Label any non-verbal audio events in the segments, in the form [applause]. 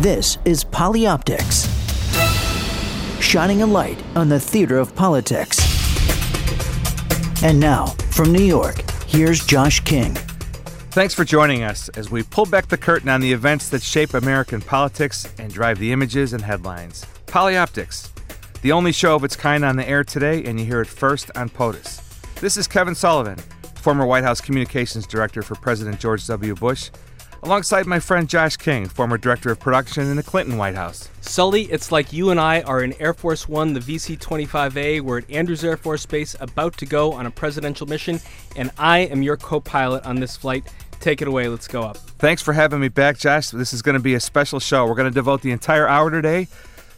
This is Polyoptics, shining a light on the theater of politics. And now, from New York, here's Josh King. Thanks for joining us as we pull back the curtain on the events that shape American politics and drive the images and headlines. Polyoptics, the only show of its kind on the air today, and you hear it first on POTUS. This is Kevin Sullivan, former White House Communications Director for President George W. Bush, alongside my friend Josh King, former Director of Production in the Clinton White House. Sully, it's like you and I are in Air Force One, the VC 25A. We're at Andrews Air Force Base about to go on a presidential mission, and I am your co pilot on this flight. Take it away. Let's go up. Thanks for having me back, Josh. This is going to be a special show. We're going to devote the entire hour today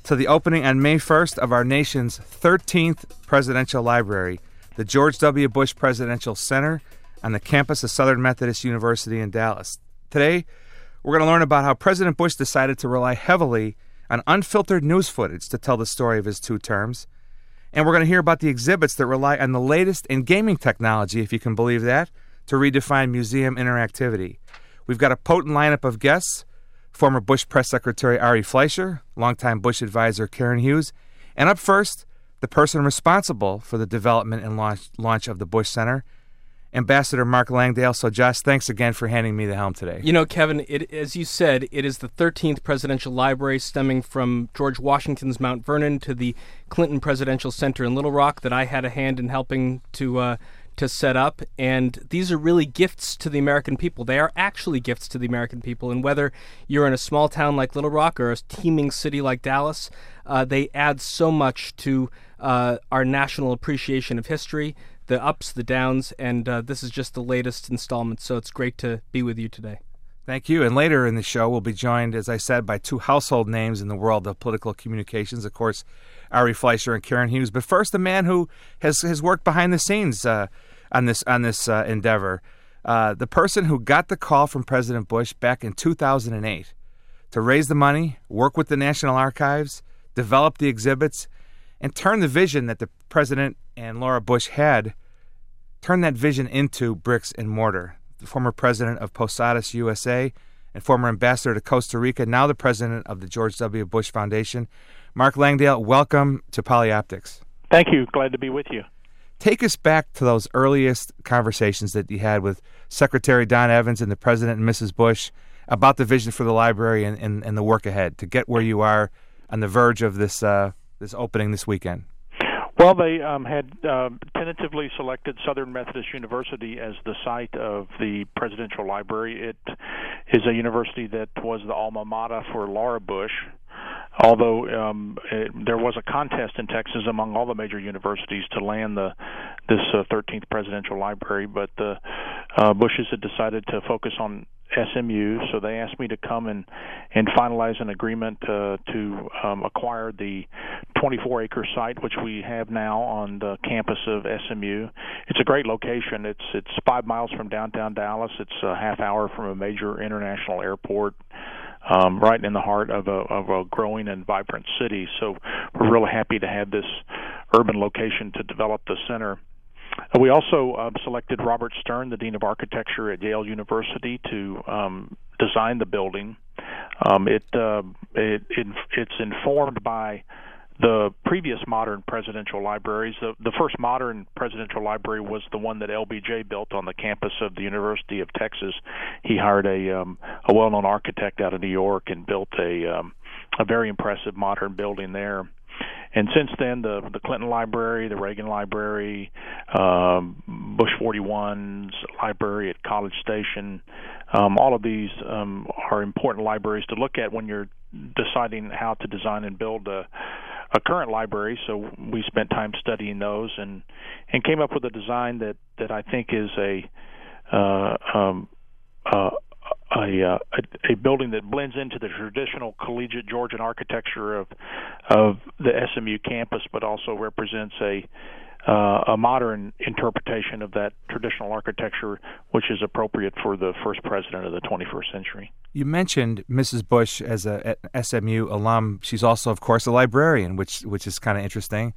to the opening on May 1st of our nation's 13th presidential library, the George W. Bush Presidential Center on the campus of Southern Methodist University in Dallas. Today, we're going to learn about how President Bush decided to rely heavily on unfiltered news footage to tell the story of his two terms. And we're going to hear about the exhibits that rely on the latest in gaming technology, if you can believe that, to redefine museum interactivity. We've got a potent lineup of guests former Bush Press Secretary Ari Fleischer, longtime Bush advisor Karen Hughes, and up first, the person responsible for the development and launch, launch of the Bush Center, Ambassador Mark Langdale. So, Josh, thanks again for handing me the helm today. You know, Kevin, it, as you said, it is the 13th presidential library stemming from George Washington's Mount Vernon to the Clinton Presidential Center in Little Rock that I had a hand in helping to. Uh, to set up, and these are really gifts to the American people. They are actually gifts to the American people, and whether you're in a small town like Little Rock or a teeming city like Dallas, uh, they add so much to uh, our national appreciation of history, the ups, the downs, and uh, this is just the latest installment. So it's great to be with you today. Thank you. And later in the show, we'll be joined, as I said, by two household names in the world of political communications. Of course, Ari Fleischer and Karen Hughes. But first, a man who has has worked behind the scenes uh, on this on this uh, endeavor. Uh, the person who got the call from President Bush back in 2008 to raise the money, work with the National Archives, develop the exhibits, and turn the vision that the president and Laura Bush had, turn that vision into bricks and mortar the former president of Posadas USA and former ambassador to Costa Rica, now the president of the George W. Bush Foundation. Mark Langdale, welcome to Polyoptics. Thank you. Glad to be with you. Take us back to those earliest conversations that you had with Secretary Don Evans and the President and Mrs. Bush about the vision for the library and, and, and the work ahead to get where you are on the verge of this uh, this opening this weekend. Well, they um, had uh, tentatively selected Southern Methodist University as the site of the presidential library. It is a university that was the alma mater for Laura Bush, although um, it, there was a contest in Texas among all the major universities to land the this uh, 13th presidential library, but the uh, Bushes had decided to focus on SMU, so they asked me to come and and finalize an agreement uh, to um, acquire the 24 acre site, which we have now on the campus of SMU. It's a great location. It's it's five miles from downtown Dallas. It's a half hour from a major international airport. Um, right in the heart of a, of a growing and vibrant city. So we're really happy to have this urban location to develop the center. We also uh, selected Robert Stern, the Dean of Architecture at Yale University, to um, design the building. Um, it, uh, it, it it's informed by the previous modern presidential libraries. The, the first modern presidential library was the one that LBJ built on the campus of the University of Texas. He hired a um, a well-known architect out of New York and built a um, a very impressive modern building there and since then the the Clinton Library, the Reagan Library, um, Bush 41's library at College Station, um, all of these um, are important libraries to look at when you're deciding how to design and build a a current library. So we spent time studying those and and came up with a design that that I think is a uh, um, uh, a, uh, a, a building that blends into the traditional collegiate Georgian architecture of of the SMU campus, but also represents a uh, a modern interpretation of that traditional architecture, which is appropriate for the first president of the 21st century. You mentioned Mrs. Bush as a SMU alum. She's also, of course, a librarian, which which is kind of interesting.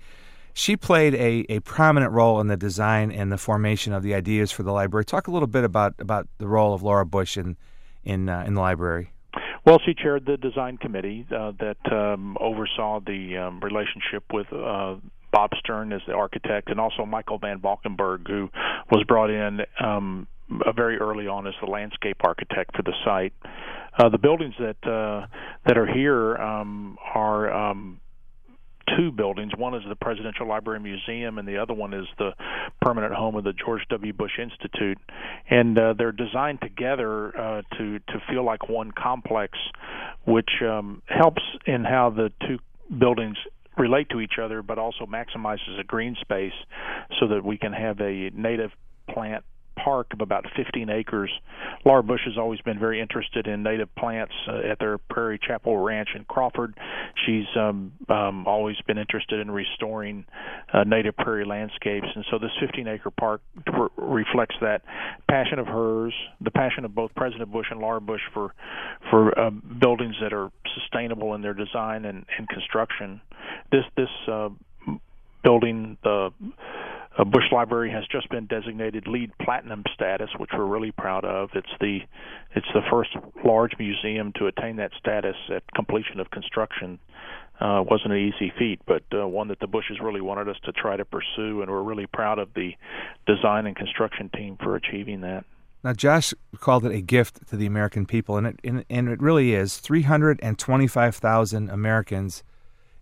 She played a, a prominent role in the design and the formation of the ideas for the library. Talk a little bit about, about the role of Laura Bush in in uh, in the library? Well, she chaired the design committee uh, that um, oversaw the um, relationship with uh, Bob Stern as the architect, and also Michael Van Valkenburgh, who was brought in um, very early on as the landscape architect for the site. Uh, the buildings that uh, that are here um, are um, two buildings. One is the Presidential Library Museum, and the other one is the permanent home of the George W. Bush Institute. And uh, they're designed together uh, to to feel like one complex, which um, helps in how the two buildings relate to each other, but also maximizes a green space so that we can have a native plant park of about 15 acres. Laura Bush has always been very interested in native plants uh, at their Prairie Chapel Ranch in Crawford. She's um, um, always been interested in restoring uh, native prairie landscapes, and so this 15-acre park re- reflects that passion of hers, the passion of both President Bush and Laura Bush for for uh, buildings that are sustainable in their design and, and construction. This this uh, building, the uh, Bush Library has just been designated LEED Platinum status, which we're really proud of. It's the it's the first large museum to attain that status at completion of construction. Uh, wasn't an easy feat, but uh, one that the Bushes really wanted us to try to pursue, and we're really proud of the design and construction team for achieving that. Now, Josh called it a gift to the American people, and it and, and it really is. Three hundred and twenty-five thousand Americans,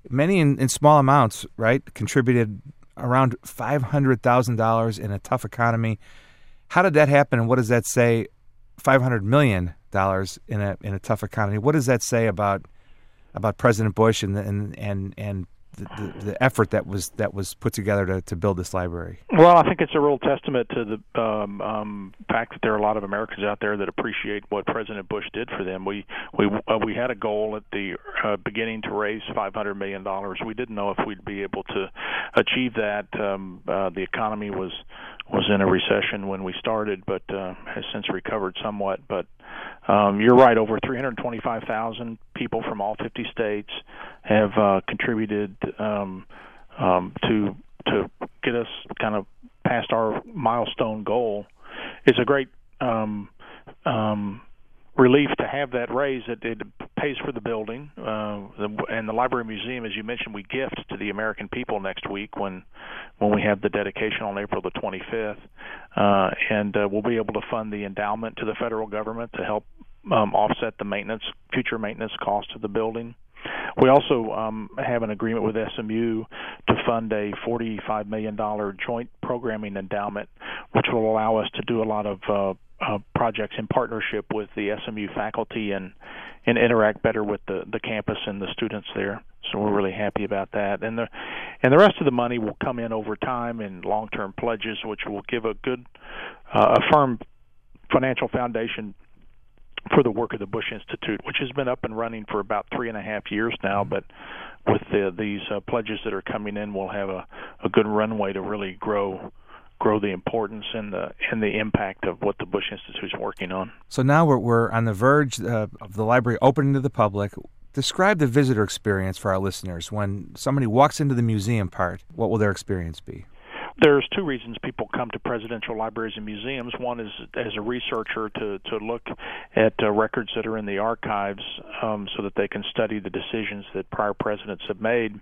many in, in small amounts, right, contributed around $500,000 in a tough economy. How did that happen and what does that say $500 million in a in a tough economy? What does that say about about President Bush and and and and the, the, effort that was that was put together to, to build this library? Well, I think it's a real testament to the um, um, fact that there are a lot of Americans out there that appreciate what President Bush did for them. We we uh, we had a goal at the uh, beginning to raise 500 million dollars. We didn't know if we'd be able to achieve that. Um, uh, the economy was was in a recession when we started, but uh, has since recovered somewhat. But um, you're right, over 325,000 people from all 50 states have uh, contributed um, um, to to get us kind of past our milestone goal. It's a great um, um, relief to have that raised. It, it pays for the building, uh, and the library museum, as you mentioned, we gift to the American people next week when when we have the dedication on April the 25th, uh, and uh, we'll be able to fund the endowment to the federal government to help um, offset the maintenance future maintenance cost of the building. We also um, have an agreement with SMU to fund a $45 million joint programming endowment, which will allow us to do a lot of uh, uh, projects in partnership with the SMU faculty and and interact better with the the campus and the students there. So we're really happy about that. And the and the rest of the money will come in over time in long-term pledges, which will give a good, uh, a firm financial foundation for the work of the Bush Institute, which has been up and running for about three and a half years now. But with the, these uh, pledges that are coming in, we'll have a, a good runway to really grow grow the importance and the and the impact of what the Bush Institute is working on. So now we're we're on the verge uh, of the library opening to the public. Describe the visitor experience for our listeners. When somebody walks into the museum part, what will their experience be? There's two reasons people come to presidential libraries and museums. One is as a researcher to to look at uh, records that are in the archives, um, so that they can study the decisions that prior presidents have made.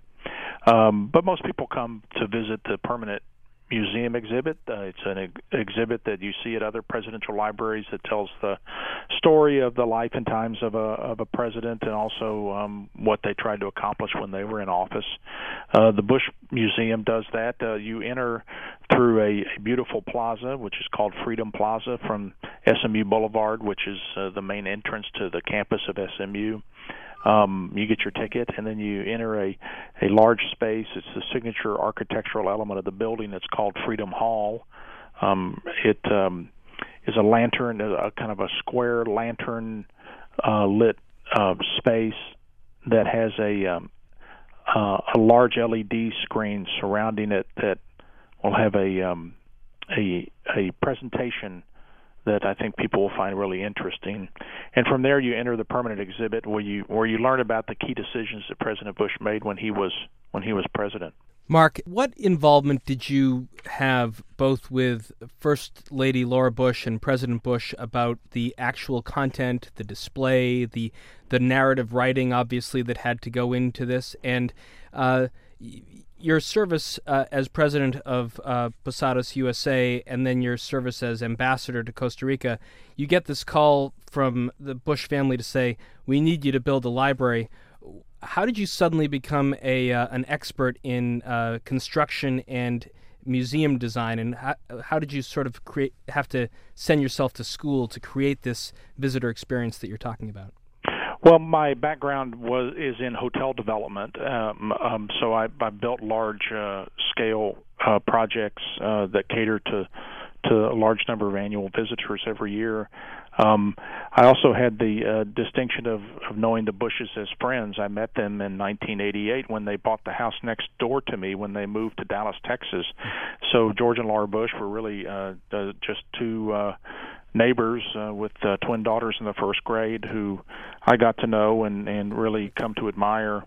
Um, but most people come to visit the permanent museum exhibit. Uh, it's an ex- exhibit that you see at other presidential libraries that tells the story of the life and times of a of a president and also um, what they tried to accomplish when they were in office. Uh, the Bush Museum does that. Uh, you enter through a, a beautiful plaza, which is called Freedom Plaza, from SMU Boulevard, which is uh, the main entrance to the campus of SMU um, you get your ticket and then you enter a a large space. It's the signature architectural element of the building. It's called Freedom Hall. Um, it um, is a lantern, a, kind of a square lantern uh, lit uh, space that has a um, uh, a large LED screen surrounding it that will have a um, a a presentation that I think people will find really interesting. And from there, you enter the permanent exhibit where you where you learn about the key decisions that President Bush made when he was when he was president. Mark, what involvement did you have both with First Lady Laura Bush and President Bush about the actual content, the display, the the narrative writing, obviously that had to go into this, and uh, your service uh, as president of uh, Posadas USA, and then your service as ambassador to Costa Rica? You get this call from the Bush family to say, "We need you to build a library." how did you suddenly become a uh, an expert in uh, construction and museum design, and how, how did you sort of create have to send yourself to school to create this visitor experience that you're talking about? Well, my background was is in hotel development, um, um, so I, I built large uh, scale uh, projects uh, that cater to to a large number of annual visitors every year. Um, I also had the uh, distinction of, of knowing the Bushes as friends. I met them in 1988 when they bought the house next door to me when they moved to Dallas, Texas. So George and Laura Bush were really uh, just two uh, neighbors uh, with uh, twin daughters in the first grade who I got to know and and really come to admire.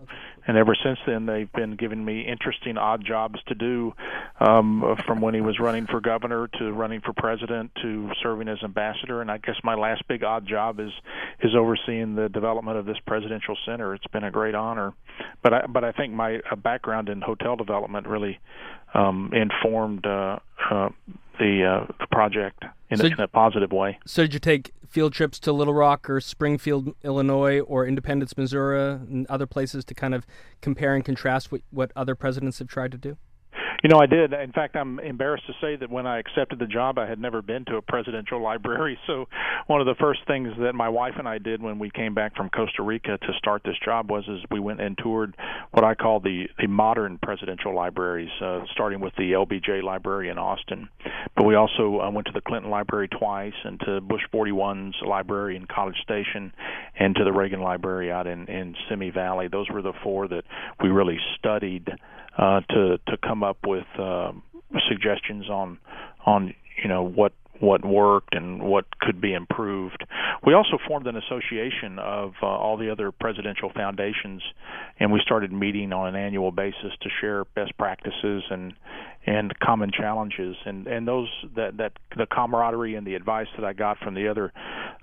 And ever since then, they've been giving me interesting, odd jobs to do, um, from when he was running for governor to running for president to serving as ambassador. And I guess my last big odd job is is overseeing the development of this presidential center. It's been a great honor, but I but I think my uh, background in hotel development really um, informed uh, uh, the uh, the project in, so, a, in a positive way. So did you take field trips to Little Rock or Springfield, Illinois, or Independence, Missouri, and other places to kind of compare and contrast what, what other presidents have tried to do? You know, I did. In fact, I'm embarrassed to say that when I accepted the job, I had never been to a presidential [laughs] library. So, one of the first things that my wife and I did when we came back from Costa Rica to start this job was is we went and toured what I call the the modern presidential libraries, uh, starting with the LBJ Library in Austin. But we also uh, went to the Clinton Library twice, and to Bush 41's library in College Station, and to the Reagan Library out in in Simi Valley. Those were the four that we really studied uh, to to come up with uh, suggestions on on you know what what worked and what could be improved. We also formed an association of uh, all the other presidential foundations, and we started meeting on an annual basis to share best practices and and common challenges. And and those that that the camaraderie and the advice that I got from the other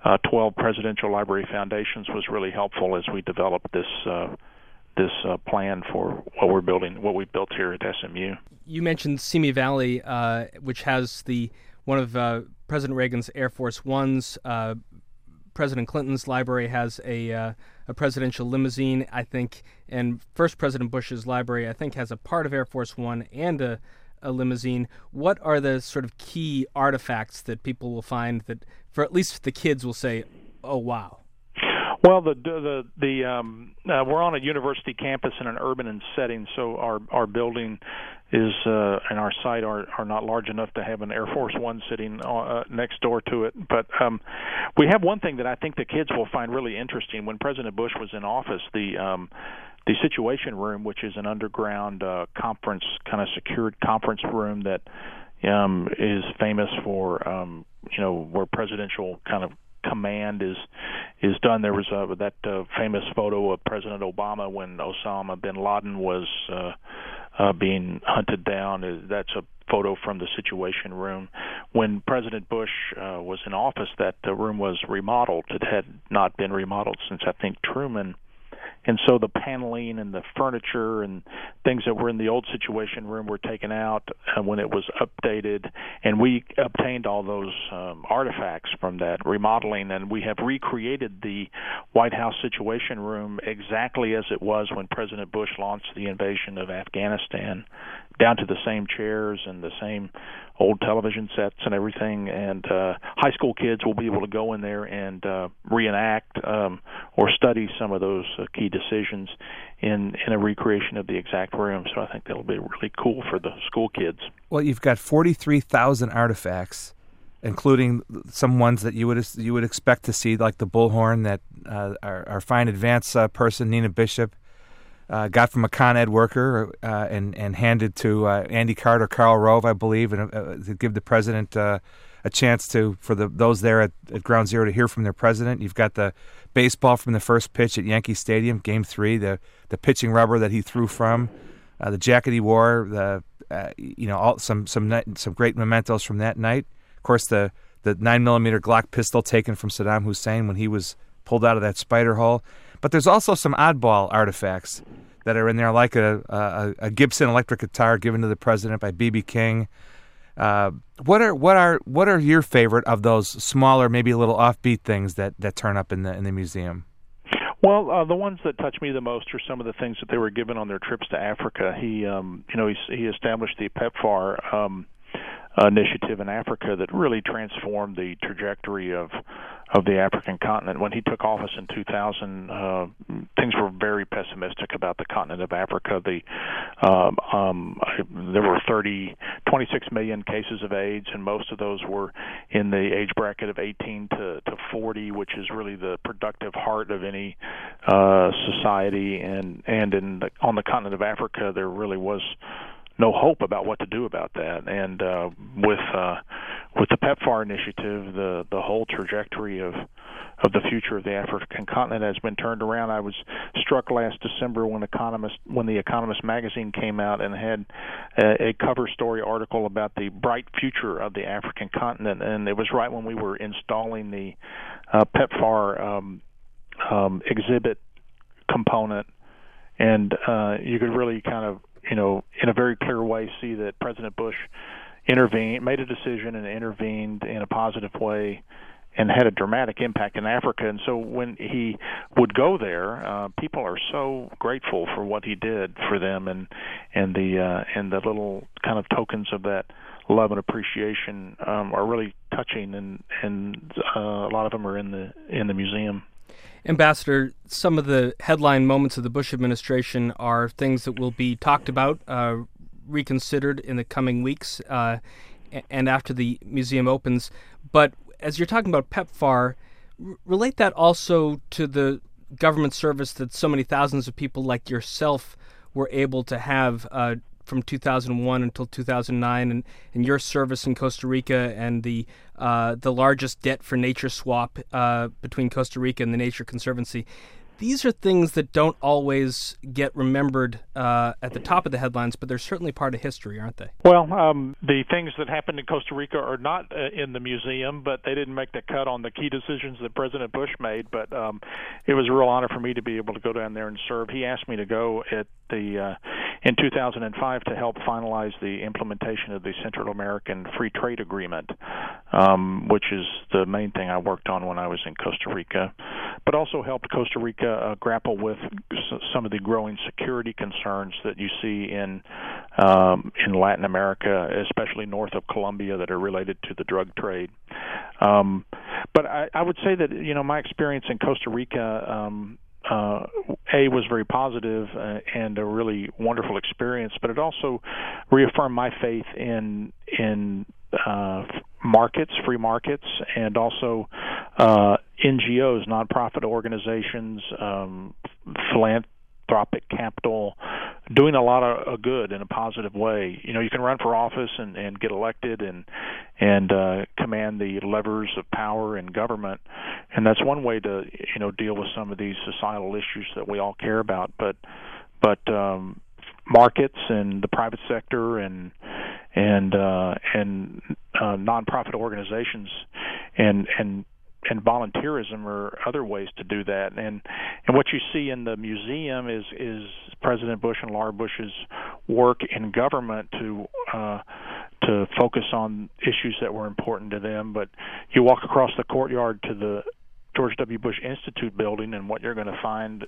uh, 12 presidential library foundations was really helpful as we developed this. Uh, this uh, plan for what we're building, what we built here at SMU. You mentioned Simi Valley, uh, which has the one of uh, President Reagan's Air Force Ones. Uh, President Clinton's library has a uh, a presidential limousine, I think, and first President Bush's library, I think, has a part of Air Force One and a a limousine. What are the sort of key artifacts that people will find that, for at least the kids, will say, "Oh wow"? Well, the the the um, uh, we're on a university campus in an urban setting, so our our building is uh, and our site are are not large enough to have an Air Force One sitting uh, next door to it. But um, we have one thing that I think the kids will find really interesting. When President Bush was in office, the um, the Situation Room, which is an underground uh, conference kind of secured conference room that um, is famous for um, you know where presidential kind of command is is done. There was uh, that uh, famous photo of President Obama when Osama bin Laden was uh, uh, being hunted down. That's a photo from the Situation Room. When President Bush uh, was in office, that uh, room was remodeled. It had not been remodeled since I think Truman and so the paneling and the furniture and things that were in the old situation room were taken out uh, when it was updated. And we obtained all those um, artifacts from that remodeling. And we have recreated the White House situation room exactly as it was when President Bush launched the invasion of Afghanistan down to the same chairs and the same old television sets and everything and uh high school kids will be able to go in there and uh reenact um or study some of those uh, key decisions in in a recreation of the exact room so i think that'll be really cool for the school kids. Well you've got 43,000 artifacts including some ones that you would you would expect to see like the bullhorn that uh, our, our fine advance uh, person Nina Bishop uh, got from a Con Ed worker uh, and and handed to uh, Andy Carter, Karl Rove, I believe, and uh, to give the president uh, a chance to for the those there at, at, Ground Zero to hear from their president. You've got the baseball from the first pitch at Yankee Stadium, Game Three, the the pitching rubber that he threw from. uh, the jacket he wore, the uh, you know all some some some great mementos from that night. Of course, the the nine millimeter Glock pistol taken from Saddam Hussein when he was pulled out of that spider hole. But there's also some oddball artifacts that are in there, like a, a, a Gibson electric guitar given to the president by BB King. Uh, what are what are what are your favorite of those smaller, maybe a little offbeat things that, that turn up in the in the museum? Well, uh, the ones that touch me the most are some of the things that they were given on their trips to Africa. He, um, you know, he, he established the PEPFAR um, initiative in Africa that really transformed the trajectory of of the African continent. When he took office in 2000, uh, things were very pessimistic about the continent of Africa. The um, um, there were 30, 26 million cases of AIDS, and most of those were in the age bracket of 18 to, to 40, which is really the productive heart of any uh, society. And and in the, on the continent of Africa, there really was no hope about what to do about that. And uh, with uh, with the PEPFAR initiative, the the whole trajectory of of the future of the African continent has been turned around. I was struck last December when Economist when the Economist magazine came out and had a, a cover story article about the bright future of the African continent, and it was right when we were installing the uh, PEPFAR um, um, exhibit component, and uh, you could really kind of you know, in a very clear way, see that President Bush intervened, made a decision, and intervened in a positive way, and had a dramatic impact in Africa. And so when he would go there, uh, people are so grateful for what he did for them, and and the uh, and the little kind of tokens of that love and appreciation um, are really touching, and and uh, a lot of them are in the in the museum. Ambassador, some of the headline moments of the Bush administration are things that will be talked about, uh, reconsidered in the coming weeks, uh, and after the museum opens. But as you're talking about PEPFAR, r- relate that also to the government service that so many thousands of people like yourself were able to have uh, from 2001 until 2009, and, and your service in Costa Rica and the uh, the largest debt for nature swap uh, between Costa Rica and the Nature Conservancy these are things that don't always get remembered uh, at the top of the headlines, but they're certainly part of history, aren't they? Well, um, the things that happened in Costa Rica are not uh, in the museum, but they didn't make the cut on the key decisions that President Bush made. But um, it was a real honor for me to be able to go down there and serve. He asked me to go at the uh, in 2005 to help finalize the implementation of the Central American Free Trade Agreement, um, which is the main thing I worked on when I was in Costa Rica, but also helped Costa Rica uh, grapple with some of the growing security concerns that you see in um, in Latin America, especially north of Colombia, that are related to the drug trade. Um, but I, I would say that you know my experience in Costa Rica. Um, uh, a was very positive, uh, and a really wonderful experience, but it also reaffirmed my faith in in uh, markets, free markets, and also uh, NGOs, nonprofit organizations, um, philanthropic capital, doing a lot of good in a positive way. You know, you can run for office and, and get elected and and uh, command the levers of power in government, and that's one way to you know deal with some of these societal issues that we all care about. But but um, markets and the private sector and and uh, and uh, nonprofit organizations and and and volunteerism are other ways to do that. And and what you see in the museum is is President Bush and Laura Bush's work in government to uh, to focus on issues that were important to them. But you walk across the courtyard to the George W. Bush Institute building, and what you're going to find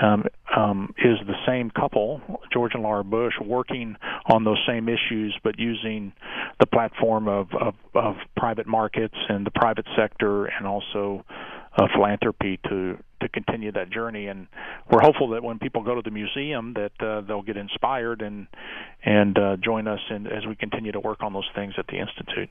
um, um, is the same couple, George and Laura Bush, working on those same issues, but using the platform of, of, of private markets and the private sector, and also uh, philanthropy to to continue that journey. And we're hopeful that when people go to the museum, that uh, they'll get inspired and and uh, join us in, as we continue to work on those things at the institute.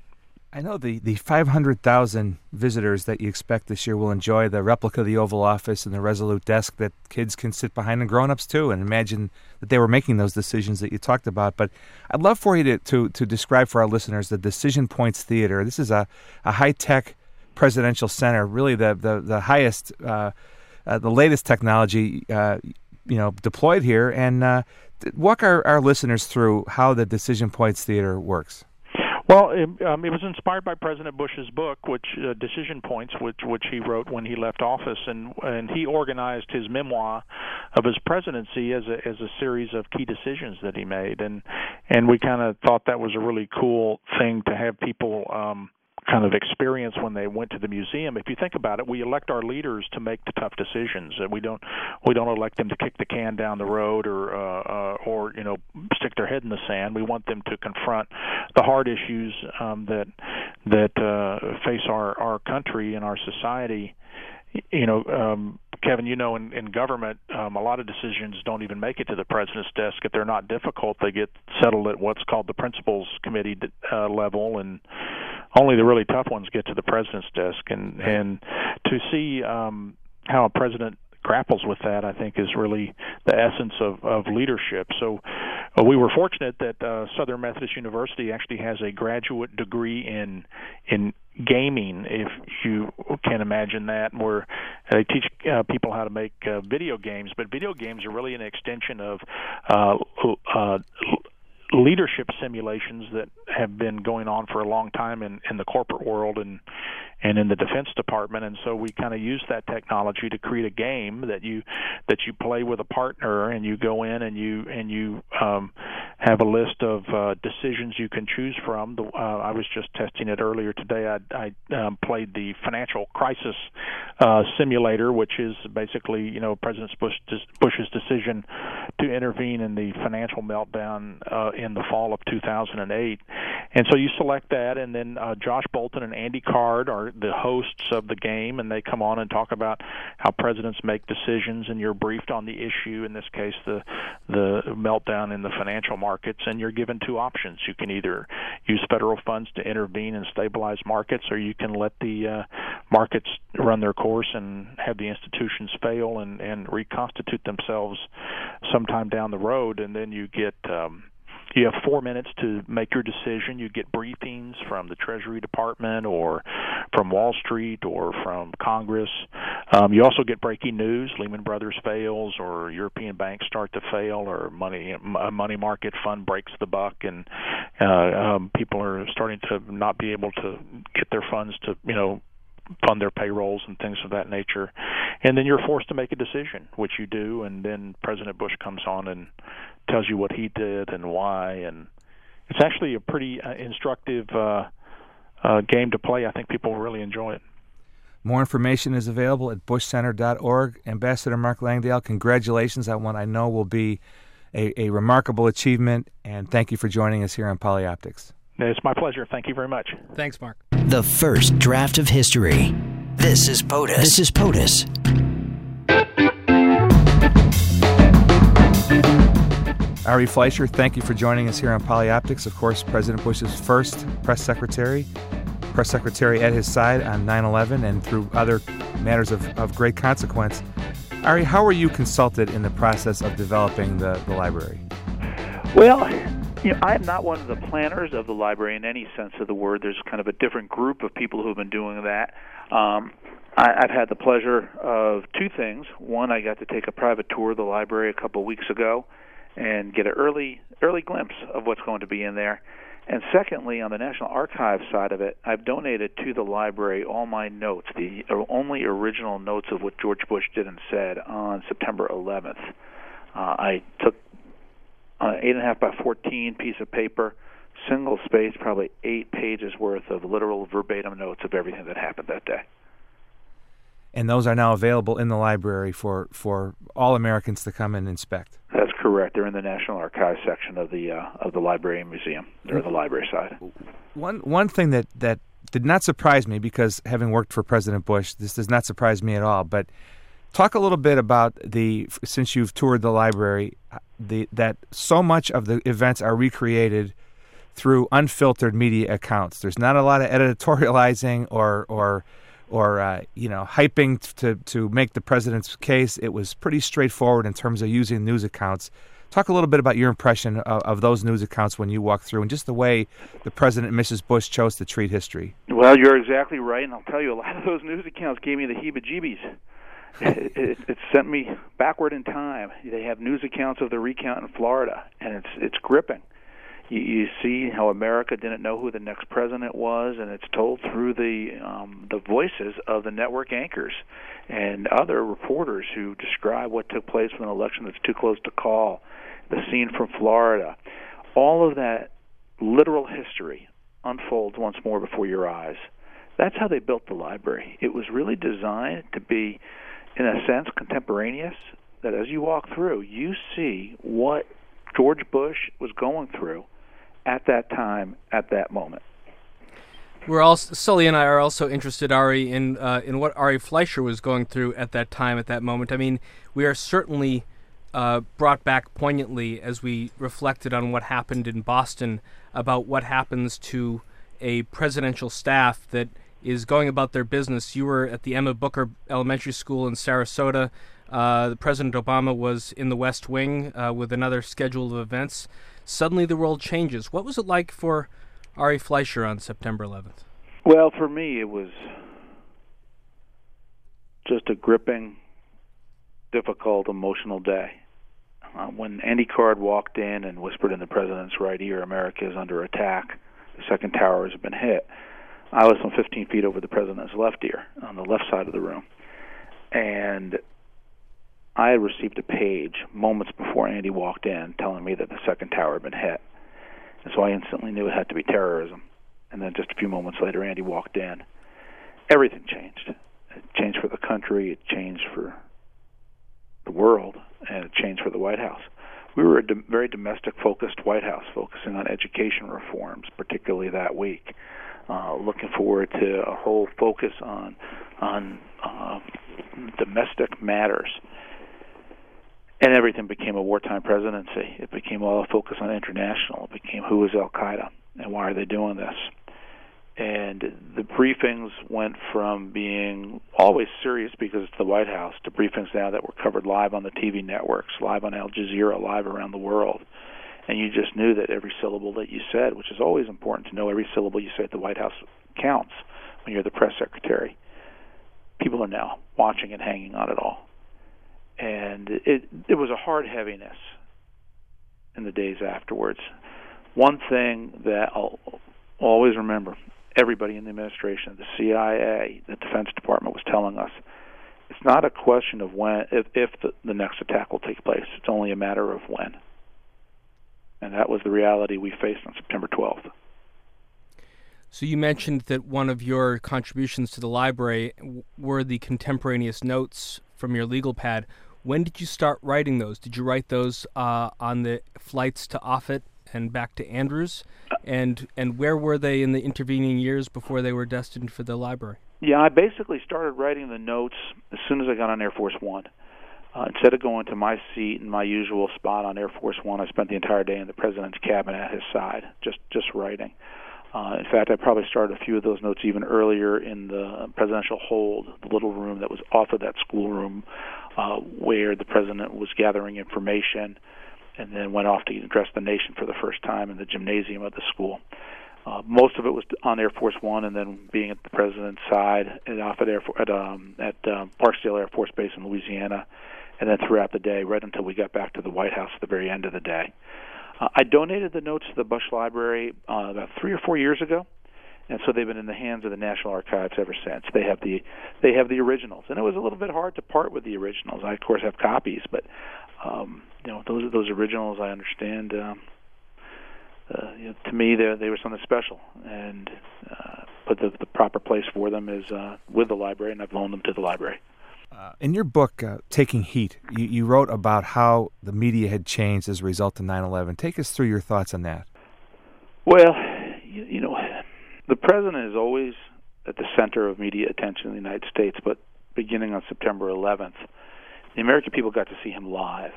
I know the, the 500,000 visitors that you expect this year will enjoy the replica of the Oval Office and the Resolute desk that kids can sit behind and grown-ups too and imagine that they were making those decisions that you talked about. But I'd love for you to, to, to describe for our listeners the Decision Points Theater. This is a, a high-tech presidential center, really the, the, the highest, uh, uh, the latest technology, uh, you know, deployed here. And uh, walk our, our listeners through how the Decision Points Theater works. Well, it, um, it was inspired by President Bush's book, which uh, Decision Points, which which he wrote when he left office, and and he organized his memoir of his presidency as a as a series of key decisions that he made, and and we kind of thought that was a really cool thing to have people. Um, kind of experience when they went to the museum. If you think about it, we elect our leaders to make the tough decisions. We don't we don't elect them to kick the can down the road or uh, uh, or you know stick their head in the sand. We want them to confront the hard issues um, that that uh, face our our country and our society. You know, um, Kevin, you know, in, in government, um, a lot of decisions don't even make it to the president's desk. If they're not difficult, they get settled at what's called the principals committee uh, level, and only the really tough ones get to the president's desk. And and to see um, how a president grapples with that, I think, is really the essence of, of leadership. So uh, we were fortunate that uh, Southern Methodist University actually has a graduate degree in in gaming, if you can imagine that, where they teach uh, people how to make uh, video games. But video games are really an extension of uh, uh, leadership simulations that have been going on for a long time in, in the corporate world. And and in the Defense Department, and so we kind of use that technology to create a game that you that you play with a partner, and you go in and you and you um, have a list of uh, decisions you can choose from. The, uh, I was just testing it earlier today. I, I um, played the financial crisis uh, simulator, which is basically you know President Bush, Bush's decision to intervene in the financial meltdown uh, in the fall of 2008. And so you select that, and then uh, Josh Bolten and Andy Card are the hosts of the game, and they come on and talk about how presidents make decisions, and you're briefed on the issue. In this case, the the meltdown in the financial markets, and you're given two options. You can either use federal funds to intervene and stabilize markets, or you can let the uh, markets run their course and have the institutions fail and and reconstitute themselves sometime down the road, and then you get um, you have four minutes to make your decision. You get briefings from the Treasury Department or from Wall Street or from Congress. Um, you also get breaking news: Lehman Brothers fails, or European banks start to fail, or money a money market fund breaks the buck, and uh, um, people are starting to not be able to get their funds to you know fund their payrolls and things of that nature. And then you're forced to make a decision, which you do, and then President Bush comes on and tells you what he did and why, and it's actually a pretty uh, instructive uh, uh, game to play. I think people will really enjoy it. More information is available at bushcenter.org. Ambassador Mark Langdale, congratulations on what I know will be a, a remarkable achievement, and thank you for joining us here on Polyoptics. It's my pleasure. Thank you very much. Thanks, Mark. The first draft of history. This is POTUS. This is POTUS. Ari Fleischer, thank you for joining us here on Polyoptics. Of course, President Bush's first press secretary, press secretary at his side on 9 11 and through other matters of, of great consequence. Ari, how were you consulted in the process of developing the, the library? Well, you know, I'm not one of the planners of the library in any sense of the word. There's kind of a different group of people who've been doing that. Um, I, I've had the pleasure of two things. One, I got to take a private tour of the library a couple of weeks ago and get an early early glimpse of what's going to be in there. And secondly, on the National Archives side of it, I've donated to the library all my notes, the only original notes of what George Bush did and said on September 11th. Uh, I took an eight and a half by 14 piece of paper, single space, probably eight pages worth of literal verbatim notes of everything that happened that day and those are now available in the library for, for all Americans to come and inspect. That's correct. They're in the National Archives section of the uh, of the library and museum. They're in the library side. One one thing that, that did not surprise me because having worked for President Bush, this does not surprise me at all. But talk a little bit about the since you've toured the library, the that so much of the events are recreated through unfiltered media accounts. There's not a lot of editorializing or or or uh, you know hyping to to make the president's case. It was pretty straightforward in terms of using news accounts. Talk a little bit about your impression of, of, those news accounts when you walk through, and just the way the president and Mrs. Bush chose to treat history. Well, you're exactly right, and I'll tell you, a lot of those news accounts gave me the heebie-jeebies. it, it, it sent me backward in time. They have news accounts of the recount in Florida, and it's it's gripping. You, you see how America didn't know who the next president was, and it's told through the um, the voices of the network anchors and other reporters who describe what took place with an election that's too close to call. The scene from Florida, all of that literal history unfolds once more before your eyes. That's how they built the library. It was really designed to be, in a sense, contemporaneous. That as you walk through, you see what George Bush was going through at that time, at that moment. We're also Sully and I are also interested, Ari, in uh, in what Ari Fleischer was going through at that time, at that moment. I mean, we are certainly uh, brought back poignantly as we reflected on what happened in Boston about what happens to a presidential staff that is going about their business. You were at the Emma Booker Elementary School in Sarasota. Uh, President Obama was in the West Wing uh, with another schedule of events. Suddenly, the world changes. What was it like for Ari Fleischer on September 11th? Well, for me, it was just a gripping, difficult, emotional day. Uh, when Andy Card walked in and whispered in the president's right ear, America is under attack, the second tower has been hit, I was some 15 feet over the president's left ear on the left side of the room. And I had received a page moments before Andy walked in telling me that the second tower had been hit. And so I instantly knew it had to be terrorism. And then just a few moments later, Andy walked in. Everything changed. It changed for the country, it changed for the world, and it changed for the White House. We were a do- very domestic focused White House, focusing on education reforms, particularly that week. Uh, looking forward to a whole focus on on uh, domestic matters and everything became a wartime presidency. It became all a focus on international. It became who is Al Qaeda and why are they doing this? And the briefings went from being always serious because it's the White House to briefings now that were covered live on the TV networks, live on Al Jazeera, live around the world. And you just knew that every syllable that you said, which is always important to know every syllable you say at the White House counts when you're the press secretary. People are now watching and hanging on it all and it it was a hard heaviness in the days afterwards. One thing that I'll always remember, everybody in the administration, the CIA, the Defense Department was telling us, it's not a question of when, if, if the, the next attack will take place. It's only a matter of when. And that was the reality we faced on September 12th. So you mentioned that one of your contributions to the library were the contemporaneous notes from your legal pad. When did you start writing those? Did you write those uh, on the flights to Offutt and back to Andrews? And and where were they in the intervening years before they were destined for the library? Yeah, I basically started writing the notes as soon as I got on Air Force One. Uh, instead of going to my seat in my usual spot on Air Force One, I spent the entire day in the president's cabin at his side, just just writing. Uh, in fact, I probably started a few of those notes even earlier in the presidential hold, the little room that was off of that schoolroom uh, where the president was gathering information and then went off to address the nation for the first time in the gymnasium of the school. Uh, most of it was on Air Force One, and then being at the president's side and off at Air at um, at um, Air Force Base in Louisiana, and then throughout the day, right until we got back to the White House at the very end of the day. Uh, I donated the notes to the Bush Library uh, about three or four years ago, and so they've been in the hands of the National Archives ever since. They have the they have the originals, and it was a little bit hard to part with the originals. I of course have copies, but um, you know those those originals I understand. Um, uh, you know, to me, they they were something special, and uh, but the the proper place for them is uh, with the library, and I've loaned them to the library. Uh, in your book, uh, Taking Heat, you, you, wrote about how the media had changed as a result of 9 11. Take us through your thoughts on that. Well, you, you, know, the president is always at the center of media attention in the United States, but beginning on September 11th, the American people got to see him live.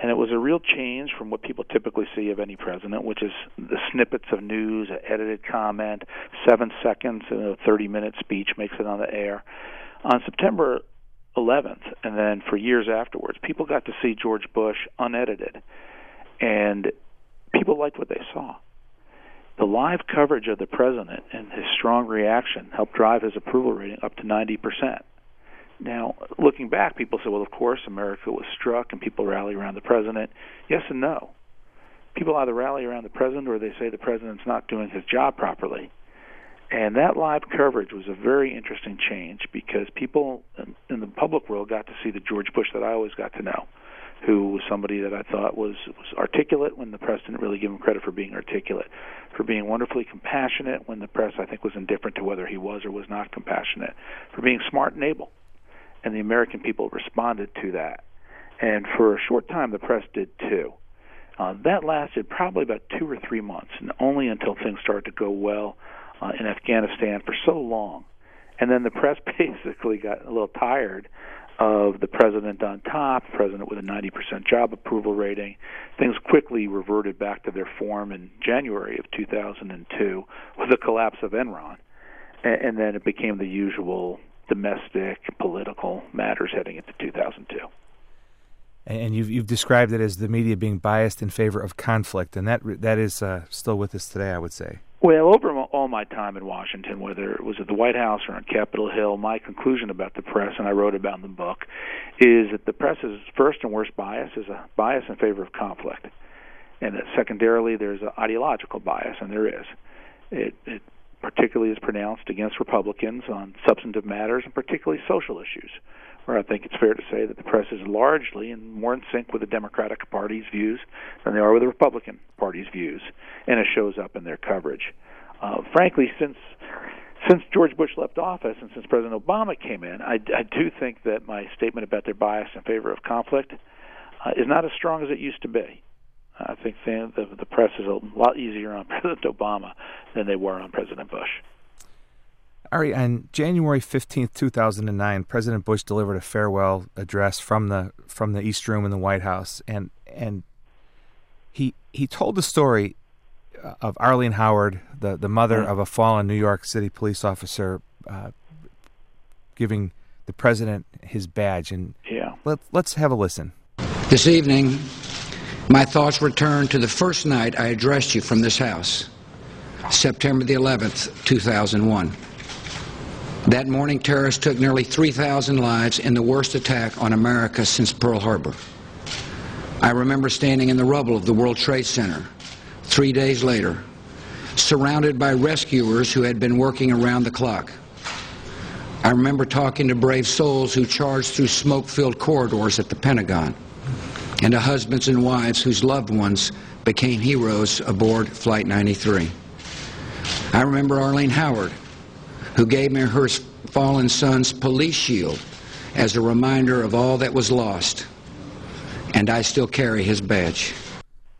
And it was a real change from what people typically see of any president, which is the snippets of news, an edited comment, seven seconds in a 30 minute speech makes it on the air. On September 11th, and then for years afterwards, people got to see George Bush unedited, and people liked what they saw. The live coverage of the president and his strong reaction helped drive his approval rating up to 90%. Now, looking back, people say, well, of course, America was struck and people rally around the president. Yes and no. People either rally around the president or they say the president's not doing his job properly. And that live coverage was a very interesting change because people in the public world got to see the George Bush that I always got to know, who was somebody that I thought was, was articulate when the press didn't really give him credit for being articulate, for being wonderfully compassionate when the press, I think, was indifferent to whether he was or was not compassionate, for being smart and able. And the American people responded to that. And for a short time, the press did too. Uh, that lasted probably about two or three months, and only until things started to go well uh, in Afghanistan for so long. And then the press [laughs] basically got a little tired of the president on top, president with a 90% job approval rating. Things quickly reverted back to their form in January of 2002 with the collapse of Enron. And, then it became the usual domestic political matters heading into 2002 and you've you've described it as the media being biased in favor of conflict, and that that is uh, still with us today, I would say. Well, over all my time in Washington, whether it was at the White House or on Capitol Hill, my conclusion about the press, and I wrote about in the book, is that the press's first and worst bias is a bias in favor of conflict, and that secondarily there's an ideological bias, and there is. It, it particularly is pronounced against Republicans on substantive matters and particularly social issues where I think it's fair to say that the press is largely and more in sync with the Democratic Party's views than they are with the Republican Party's views, and it shows up in their coverage. Uh, frankly, since since George Bush left office and since President Obama came in, I, I do think that my statement about their bias in favor of conflict uh, is not as strong as it used to be. I think the, the, the press is a lot easier on [laughs] President Obama than they were on President Bush. Ari, on January fifteenth, two thousand and nine, President Bush delivered a farewell address from the from the East Room in the White House, and and he he told the story of Arlene Howard, the the mother mm-hmm. of a fallen New York City police officer, uh, giving the president his badge. And yeah, let let's have a listen. This evening, my thoughts return to the first night I addressed you from this house, September the eleventh, two thousand one. That morning, terrorists took nearly 3,000 lives in the worst attack on America since Pearl Harbor. I remember standing in the rubble of the World Trade Center three days later, surrounded by rescuers who had been working around the clock. I remember talking to brave souls who charged through smoke-filled corridors at the Pentagon, and to husbands and wives whose loved ones became heroes aboard Flight 93. I remember Arlene Howard, who gave me her fallen son's police shield as a reminder of all that was lost. And I still carry his badge.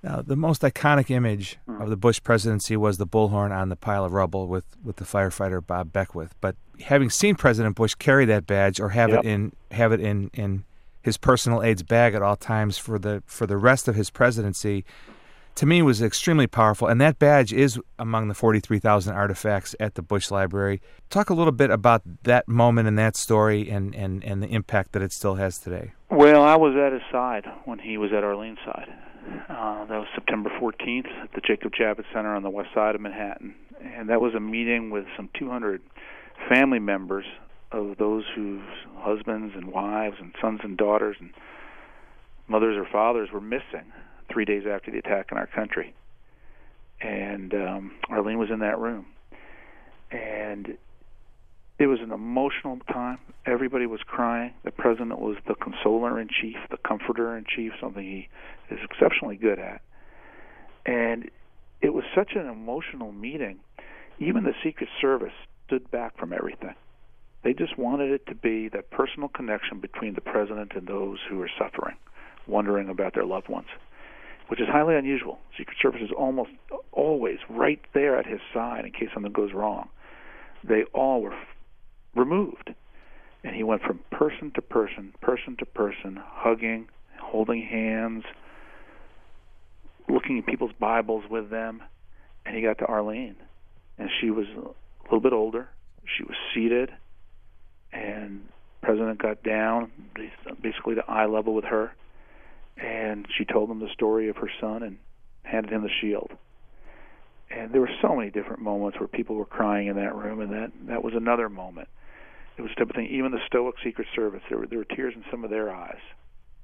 Now, the most iconic image of the Bush presidency was the bullhorn on the pile of rubble with, with the firefighter Bob Beckwith. But having seen President Bush carry that badge or have yep. it in have it in, in his personal aide's bag at all times for the for the rest of his presidency, to me was extremely powerful. And that badge is among the 43,000 artifacts at the Bush Library. Talk a little bit about that moment and that story and, and, and the impact that it still has today. Well, I was at his side when he was at Arlene's side. Uh, that was September 14th at the Jacob Javits Center on the west side of Manhattan. And that was a meeting with some 200 family members of those whose husbands and wives and sons and daughters and mothers or fathers were missing three days after the attack on our country. And um, Arlene was in that room. And it was an emotional time. Everybody was crying. The president was the consoler in chief, the comforter in chief, something he is exceptionally good at. And it was such an emotional meeting. Even the Secret Service stood back from everything. They just wanted it to be that personal connection between the president and those who are suffering, wondering about their loved ones which is highly unusual. Secret Service is almost always right there at his side in case something goes wrong. They all were f- removed. And he went from person to person, person to person, hugging, holding hands, looking at people's Bibles with them. And he got to Arlene. And she was a little bit older. She was seated. And President got down, basically to eye level with her and she told him the story of her son and handed him the shield. And there were so many different moments where people were crying in that room, and that that was another moment. It was type of thing. Even the Stoic Secret Service, there were there were tears in some of their eyes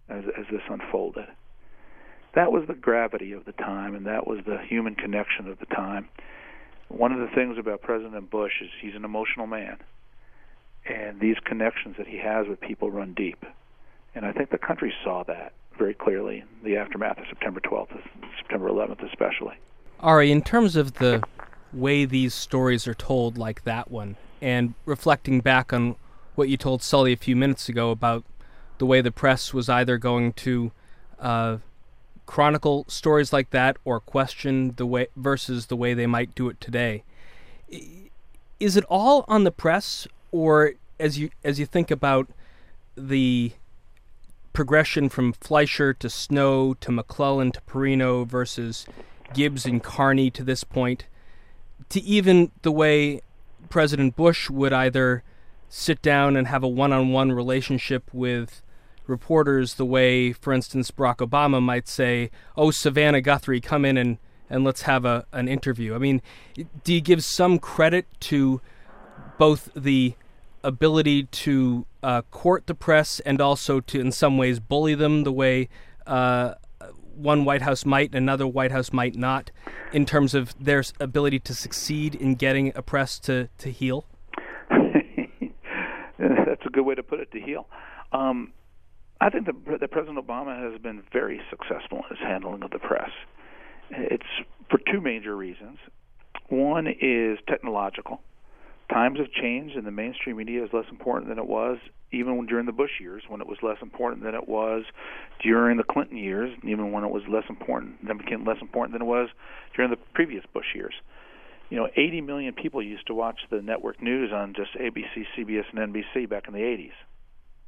as as this unfolded. That was the gravity of the time, and that was the human connection of the time. One of the things about President Bush is he's an emotional man, and these connections that he has with people run deep. And I think the country saw that very clearly the aftermath of September 12th, September 11th, especially. Ari, in terms of the way these stories are told, like that one, and reflecting back on what you told Sully a few minutes ago about the way the press was either going to uh, chronicle stories like that or question the way versus the way they might do it today. Is it all on the press, or as you as you think about the progression from Fleischer to Snow to McClellan to Perino versus Gibbs and Carney to this point, to even the way President Bush would either sit down and have a one on one relationship with reporters the way, for instance, Barack Obama might say, Oh, Savannah Guthrie, come in and, and let's have a, an interview. I mean, do you give some credit to both the ability to uh, court the press and also to, in some ways, bully them the way uh, one White House might another White House might not, in terms of their ability to succeed in getting a press to, to heal? [laughs] That's a good way to put it, to heal. Um, I think that, that President Obama has been very successful in his handling of the press. It's for two major reasons. One is technological. Times have changed, and the mainstream media is less important than it was even during the Bush years, when it was less important than it was during the Clinton years, even when it was less important, then became less important than it was during the previous Bush years. You know, 80 million people used to watch the network news on just ABC, CBS, and NBC back in the 80s.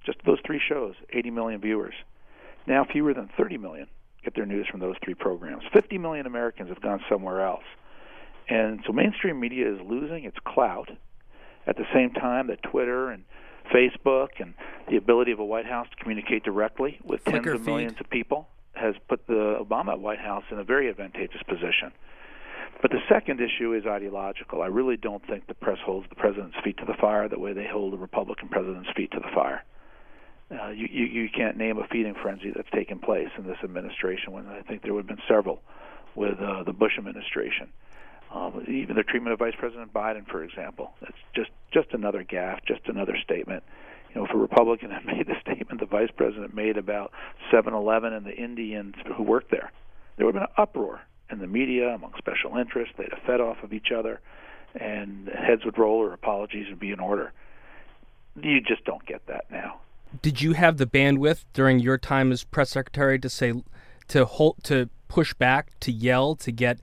Just those three shows, 80 million viewers. Now fewer than 30 million get their news from those three programs. 50 million Americans have gone somewhere else. And so mainstream media is losing its clout at the same time that Twitter and Facebook and the ability of a White House to communicate directly with Flickr tens of feed. millions of people has put the Obama White House in a very advantageous position. But the second issue is ideological. I really don't think the press holds the president's feet to the fire the way they hold the Republican president's feet to the fire. Uh, you, you you can't name a feeding frenzy that's taken place in this administration. When I think there would have been several with uh, the Bush administration. Um, even the treatment of Vice President Biden, for example, it's just just another gaffe, just another statement. You know, if a Republican [laughs] had made the statement the Vice President made about 7-Eleven and the Indians who worked there, there would have been an uproar in the media among special interests. They'd have fed off of each other, and heads would roll or apologies would be in order. You just don't get that now. Did you have the bandwidth during your time as press secretary to say, to hold, to push back, to yell, to get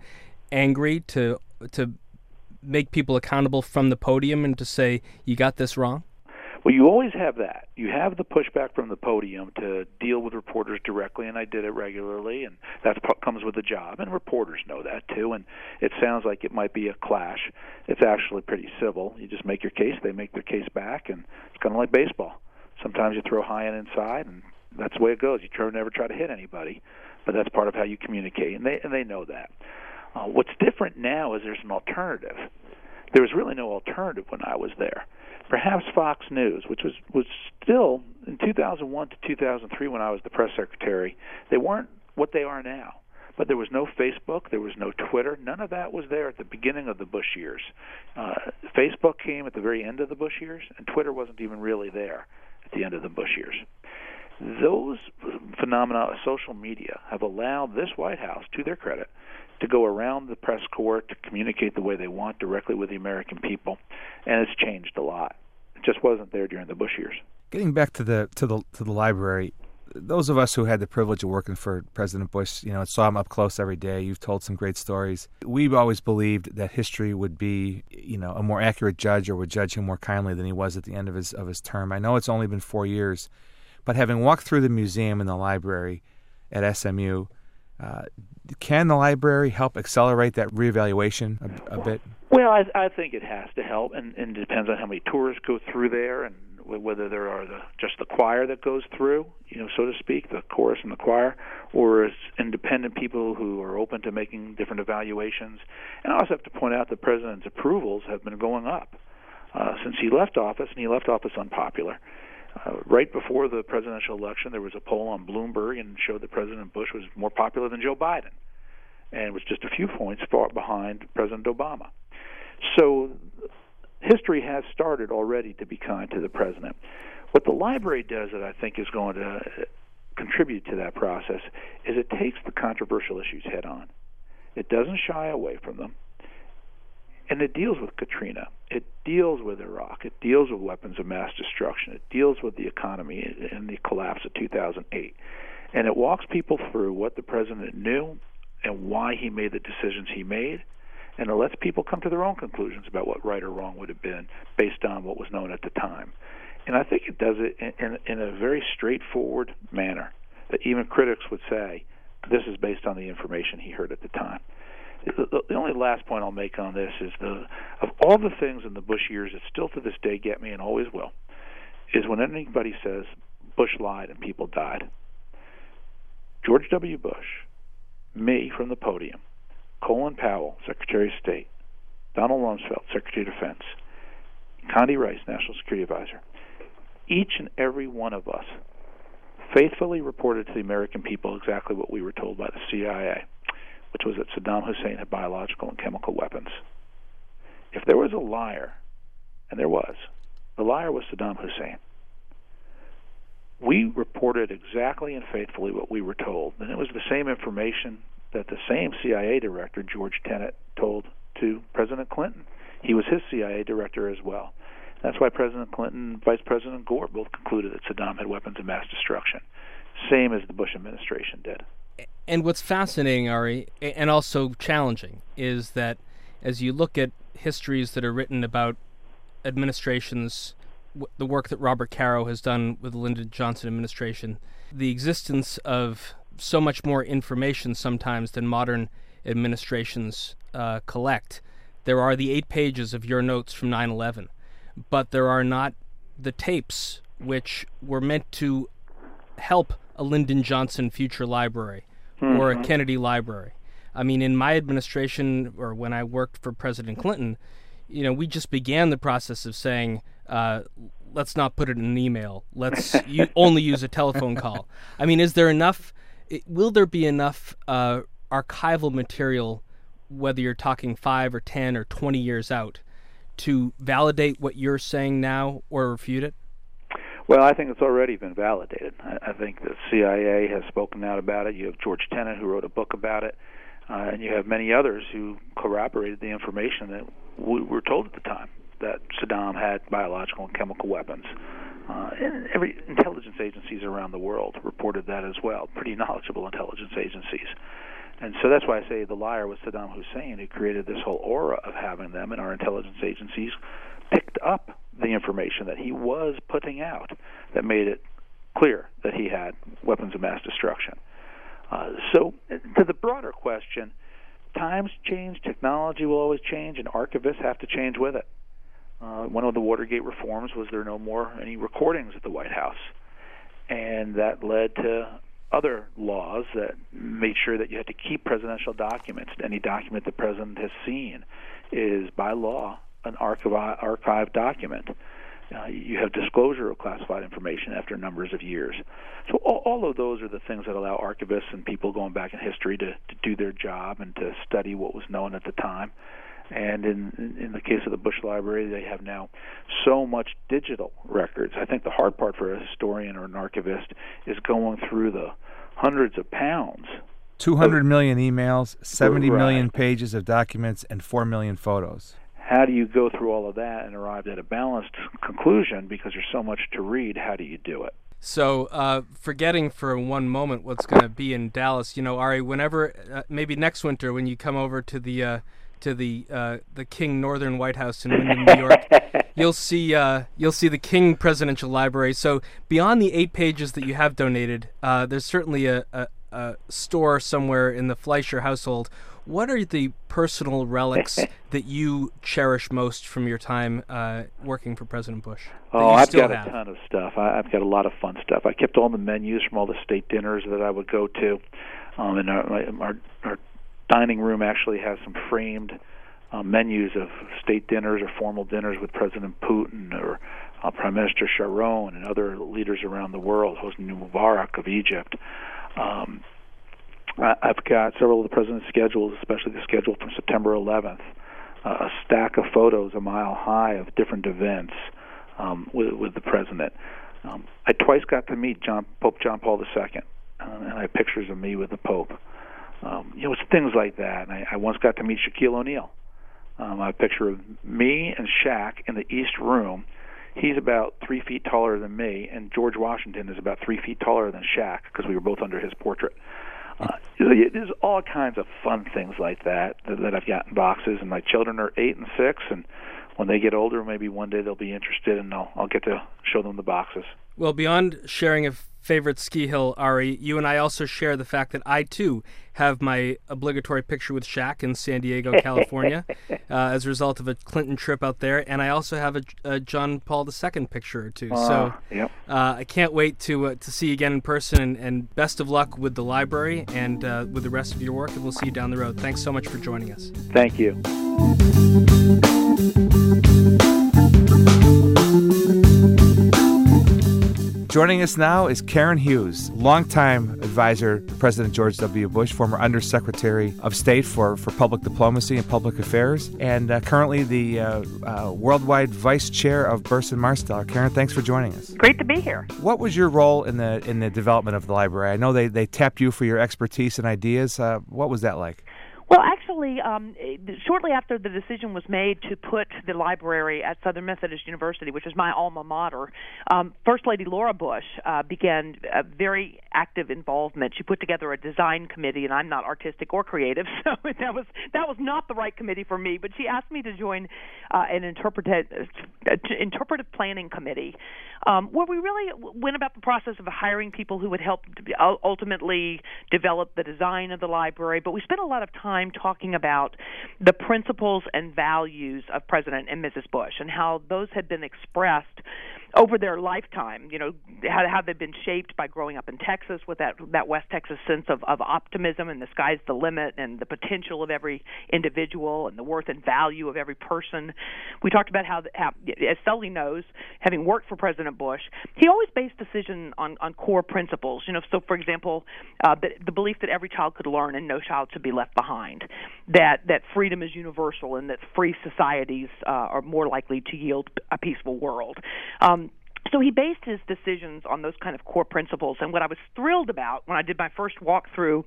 angry, to to make people accountable from the podium, and to say you got this wrong? Well, you always have that. You have the pushback from the podium to deal with reporters directly, and I did it regularly, and that comes with the job. And reporters know that too. And it sounds like it might be a clash. It's actually pretty civil. You just make your case, they make their case back, and it's kind of like baseball. Sometimes you throw high and inside, and that's the way it goes. You never try to hit anybody, but that's part of how you communicate, and they and they know that. Uh, what's different now is there's an alternative. There was really no alternative when I was there. Perhaps Fox News, which was was still in 2001 to 2003 when I was the press secretary, they weren't what they are now. But there was no Facebook, there was no Twitter, none of that was there at the beginning of the Bush years. Uh, Facebook came at the very end of the Bush years, and Twitter wasn't even really there at the end of the Bush years. Those phenomena of social media have allowed this White House, to their credit, to go around the press corps to communicate the way they want directly with the American people, and it's changed a lot. It just wasn't there during the Bush years. Getting back to the to the to the library, those of us who had the privilege of working for President Bush, you know, saw him up close every day. You've told some great stories. We've always believed that history would be, you know, a more accurate judge or would judge him more kindly than he was at the end of his of his term. I know it's only been four years, but having walked through the museum and the library at SMU, uh, can the library help accelerate that reevaluation a, a bit? Well, I, I think it has to help, and, and it depends on how many tourists go through there, and whether there are the, just the choir that goes through, you know, so to speak, the chorus and the choir, or it's independent people who are open to making different evaluations. And I also have to point out the president's approvals have been going up. uh, since he left office, and he left office unpopular. Uh, right before the presidential election, there was a poll on Bloomberg and showed that President Bush was more popular than Joe Biden, and was just a few points behind President Obama. So, history has started already to be kind to the president. What the library does that I think is going to contribute to that process is it takes the controversial issues head on. It doesn't shy away from them. And it deals with Katrina. It deals with Iraq. It deals with weapons of mass destruction. It deals with the economy and the collapse of 2008. And it walks people through what the president knew and why he made the decisions he made. And it lets people come to their own conclusions about what right or wrong would have been based on what was known at the time. And I think it does it in, in, in a very straightforward manner that even critics would say this is based on the information he heard at the time. The, only last point I'll make on this is the of all the things in the Bush years that still to this day get me and always will is when anybody says Bush lied and people died. George W. Bush, me from the podium, Colin Powell, Secretary of State, Donald Rumsfeld, Secretary of Defense, Condi Rice, National Security Advisor, each and every one of us faithfully reported to the American people exactly what we were told by the CIA, which was that Saddam Hussein had biological and chemical weapons. If there was a liar, and there was, the liar was Saddam Hussein. We reported exactly and faithfully what we were told, and it was the same information that the same CIA director, George Tenet, told to President Clinton. He was his CIA director as well. That's why President Clinton and Vice President Gore both concluded that Saddam had weapons of mass destruction, same as the Bush administration did. And what's fascinating, Ari, and also challenging, is that as you look at histories that are written about administrations, the work that Robert Caro has done with the Lyndon Johnson administration, the existence of so much more information sometimes than modern administrations uh, collect. There are the eight pages of your notes from 9 11 but there are not the tapes which were meant to help a Lyndon Johnson future library mm-hmm. or a mm-hmm. Kennedy library. I mean, in my administration or when I worked for President Clinton, you know, we just began the process of saying, uh, let's not put it in an email. Let's [laughs] u- only use a telephone call. I mean, is there enough? Will there be enough uh, archival material, whether you're talking five or ten or twenty years out, to validate what you're saying now or refute it? Well, I think it's already been validated. I, think the CIA has spoken out about it. You have George Tenet, who wrote a book about it, uh, and you have many others who corroborated the information that we were told at the time that Saddam had biological and chemical weapons. Uh, and every intelligence agencies around the world reported that as well. Pretty knowledgeable intelligence agencies. And so that's why I say the liar was Saddam Hussein, who created this whole aura of having them, and our intelligence agencies picked up the information that he was putting out that made it clear that he had weapons of mass destruction. Uh, so, to the broader question, times change, technology will always change, and archivists have to change with it. Uh, one of the Watergate reforms was there no more any recordings at the White House, and that led to other laws that made sure that you had to keep presidential documents. Any document the president has seen is by law an archive archive document. Uh, you have disclosure of classified information after numbers of years. So all, all, of those are the things that allow archivists and people going back in history to, to do their job and to study what was known at the time. And in in the case of the Bush Library, they have now so much digital records. I think the hard part for a historian or an archivist is going through the hundreds of pounds. Two hundred million emails, seventy right. million pages of documents, and 4 million photos. How do you go through all of that and arrive at a balanced conclusion? Because there's so much to read, how do you do it? So, uh, forgetting for one moment what's going to be in Dallas, you know, Ari, whenever, uh, maybe next winter when you come over to the uh, to the uh, the King Northern White House in New York, [laughs] you'll see uh, you'll see the King Presidential Library. So beyond the eight pages that you have donated, uh, there's certainly a, a, a, store somewhere in the Fleischer household. What are the personal relics [laughs] that you cherish most from your time uh, working for President Bush? Oh, I've got have? a ton of stuff. I, I've got a lot of fun stuff. I kept all the menus from all the state dinners that I would go to, um, and our, our, our dining room actually has some framed uh, menus of state dinners or formal dinners with President Putin or uh, Prime Minister Sharon and other leaders around the world, Hosni Mubarak of Egypt. Um, I've got several of the president's schedules, especially the schedule from September 11th, uh, a stack of photos a mile high of different events um, with, with the president. Um, I twice got to meet John Pope John Paul II, uh, and I have pictures of me with the Pope. Um, you know, it's things like that. And I, I once got to meet Shaquille O'Neal. Um, I have a picture of me and Shaq in the East Room. He's about three feet taller than me, and George Washington is about three feet taller than Shaq because we were both under his portrait. Uh, Uh, there's all kinds of fun things like that, that that I've got in boxes, and my children are eight and six, and when they get older, maybe one day they'll be interested, and I'll I'll get to show them the boxes. Well, beyond sharing a favorite ski hill, Ari, you and I also share the fact that I too have my obligatory picture with Shaq in San Diego, [laughs] California, uh, as a result of a Clinton trip out there, and I also have a, a John Paul II picture or two. Uh, so yep. uh, I can't wait to uh, to see you again in person, and, and, best of luck with the library and uh, with the rest of your work, and we'll see you down the road. Thanks so much for joining us. Thank you. Joining us now is Karen Hughes, longtime advisor to President George W. Bush, former Undersecretary of State for, for Public Diplomacy and Public Affairs, and uh, currently the uh, uh, worldwide vice chair of Burson Marsteller. Karen, thanks for joining us. Great to be here. What was your role in the in the development of the library? I know they, they tapped you for your expertise and ideas. Uh, what was that like? Well, actually, um, shortly after the decision was made to put the library at Southern Methodist University, which is my alma mater, um, First Lady Laura Bush uh, began a very active involvement. She put together a design committee, and I'm not artistic or creative, [laughs] so that was that was not the right committee for me. But she asked me to join uh, an interpretive uh, interpretive planning committee, um, where we really went about the process of hiring people who would help ultimately develop the design of the library. But we spent a lot of time time talking about the principles and values of President and Mrs. Bush and how those had been expressed over their lifetime. You know, how, how they've been shaped by growing up in Texas with that that West Texas sense of, of optimism and the sky's the limit and the potential of every individual and the worth and value of every person. We talked about how, how as Sully knows, having worked for President Bush, he always based decision on on core principles. You know, so for example, uh, the, the belief that every child could learn and no child should be left behind, that that freedom is universal and that free societies uh, are more likely to yield a peaceful world. Um, so he based his decisions on those kind of core principles. And what I was thrilled about when I did my first walkthrough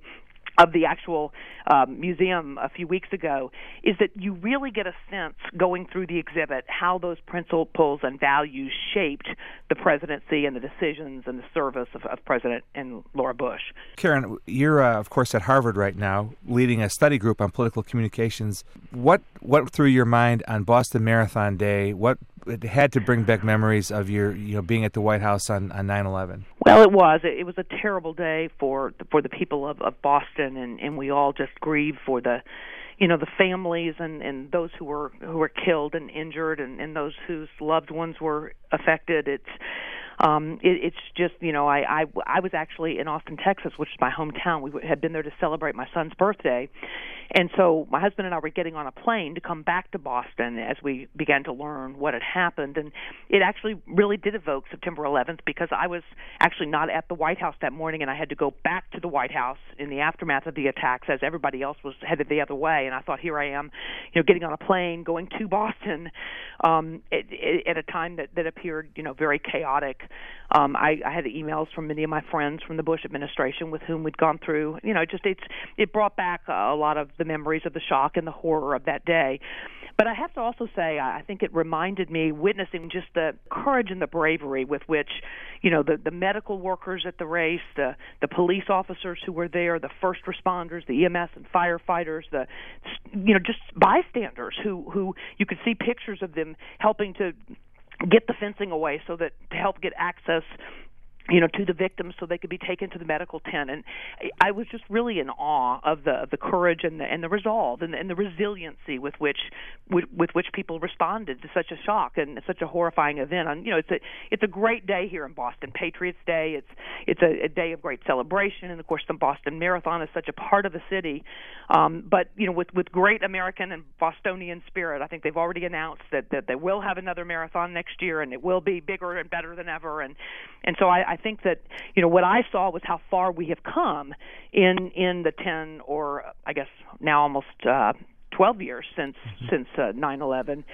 of the actual um, museum a few weeks ago is that you really get a sense going through the exhibit how those principles and values shaped the presidency and the decisions and the service of, of President and Laura Bush. Karen, you're uh, of course at Harvard right now, leading a study group on political communications. What what through your mind on Boston Marathon Day? What it had to bring back memories of your you know being at the White House on on 9/11. Well, it was. It was a terrible day for for the people of, of Boston, and and we all just grieve for the you know the families and and those who were who were killed and injured and and those whose loved ones were affected it's um it, it's just you know I, I i was actually in austin texas which is my hometown we had been there to celebrate my son's birthday and so my husband and I were getting on a plane to come back to Boston as we began to learn what had happened. And it actually really did evoke September 11th because I was actually not at the White House that morning and I had to go back to the White House in the aftermath of the attacks as everybody else was headed the other way. And I thought, here I am, you know, getting on a plane, going to Boston um, at, at a time that, that appeared, you know, very chaotic. Um, I, I had emails from many of my friends from the Bush administration with whom we'd gone through. You know, just it's it brought back a lot of the memories of the shock and the horror of that day. But I have to also say, I think it reminded me witnessing just the courage and the bravery with which, you know, the the medical workers at the race, the the police officers who were there, the first responders, the EMS and firefighters, the you know, just bystanders who who you could see pictures of them helping to get the fencing away so that to help get access you know, to the victims so they could be taken to the medical tent. And I was just really in awe of the of the courage and the and the resolve and the, and the resiliency with which with, with which people responded to such a shock and such a horrifying event. And you know, it's a it's a great day here in Boston, Patriots Day. It's it's a, a day of great celebration, and of course, the Boston Marathon is such a part of the city. Um, but you know, with with great American and Bostonian spirit, I think they've already announced that that they will have another marathon next year, and it will be bigger and better than ever. And and so I, I think that you know what I saw was how far we have come in in the 10 or I guess now almost uh 12 years since mm-hmm. since uh, 9/11,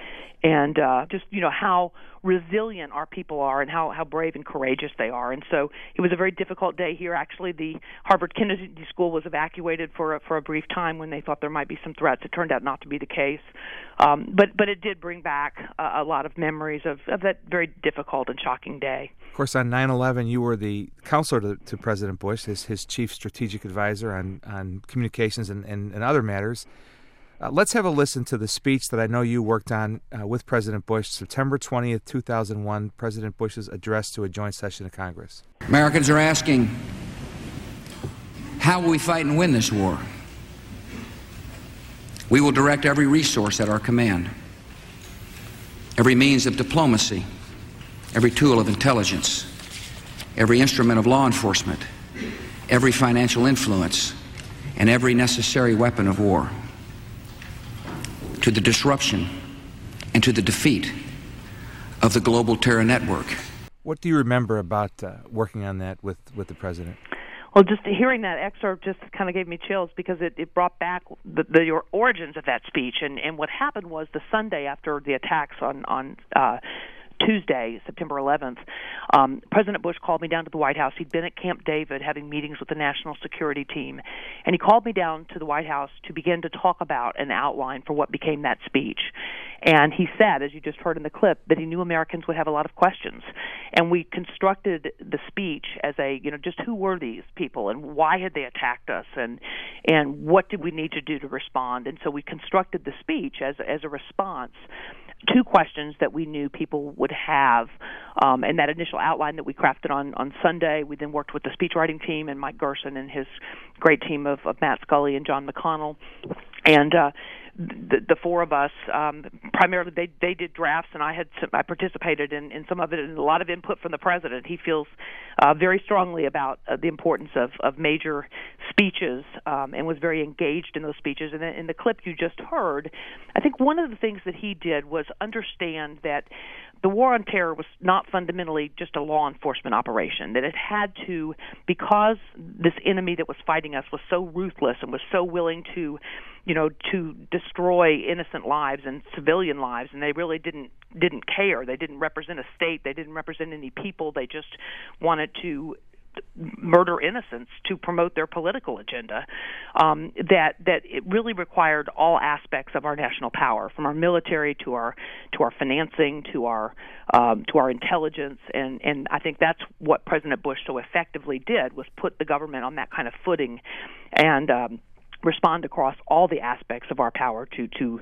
and uh, just you know how resilient our people are and how how brave and courageous they are. And so it was a very difficult day here. Actually, the Harvard Kennedy School was evacuated for a, for a brief time when they thought there might be some threats. It turned out not to be the case, um, but but it did bring back a, a lot of memories of, of that very difficult and shocking day. Of course, on 9/11, you were the counselor to, to President Bush, his his chief strategic advisor on on communications and, and, and other matters. Uh, let's have a listen to the speech that I know you worked on uh, with President Bush, September 20th, 2001, President Bush's address to a joint session of Congress. Americans are asking, how will we fight and win this war? We will direct every resource at our command, every means of diplomacy, every tool of intelligence, every instrument of law enforcement, every financial influence, and every necessary weapon of war to the disruption and to the defeat of the global terror network. What do you remember about uh, working on that with, with the president? Well, just hearing that excerpt just kind of gave me chills because it, it brought back the, the origins of that speech. And, and what happened was the Sunday after the attacks on on uh, Tuesday, September 11th, um, President Bush called me down to the White House. He'd been at Camp David having meetings with the national security team, and he called me down to the White House to begin to talk about an outline for what became that speech. And he said, as you just heard in the clip, that he knew Americans would have a lot of questions. And we constructed the speech as a, you know, just who were these people and why had they attacked us and and what did we need to do to respond? And so we constructed the speech as as a response two questions that we knew people would have. Um, and that initial outline that we crafted on, on Sunday, we then worked with the speechwriting team and Mike Gerson and his great team of, of Matt Scully and John McConnell. And uh, the, the four of us um, primarily they they did drafts and I had some, I participated in, in some of it and a lot of input from the president. He feels uh, very strongly about uh, the importance of, of major speeches um, and was very engaged in those speeches. And in the clip you just heard, I think one of the things that he did was understand that the war on terror was not fundamentally just a law enforcement operation, that it had to, because this enemy that was fighting us was so ruthless and was so willing to, you know, to destroy innocent lives and civilian lives, and they really didn't didn't care. They didn't represent a state. They didn't represent any people. They just wanted to murder innocents to promote their political agenda. Um, that that it really required all aspects of our national power, from our military to our to our financing to our um, to our intelligence, and and I think that's what President Bush so effectively did was put the government on that kind of footing, and. Um, respond across all the aspects of our power to to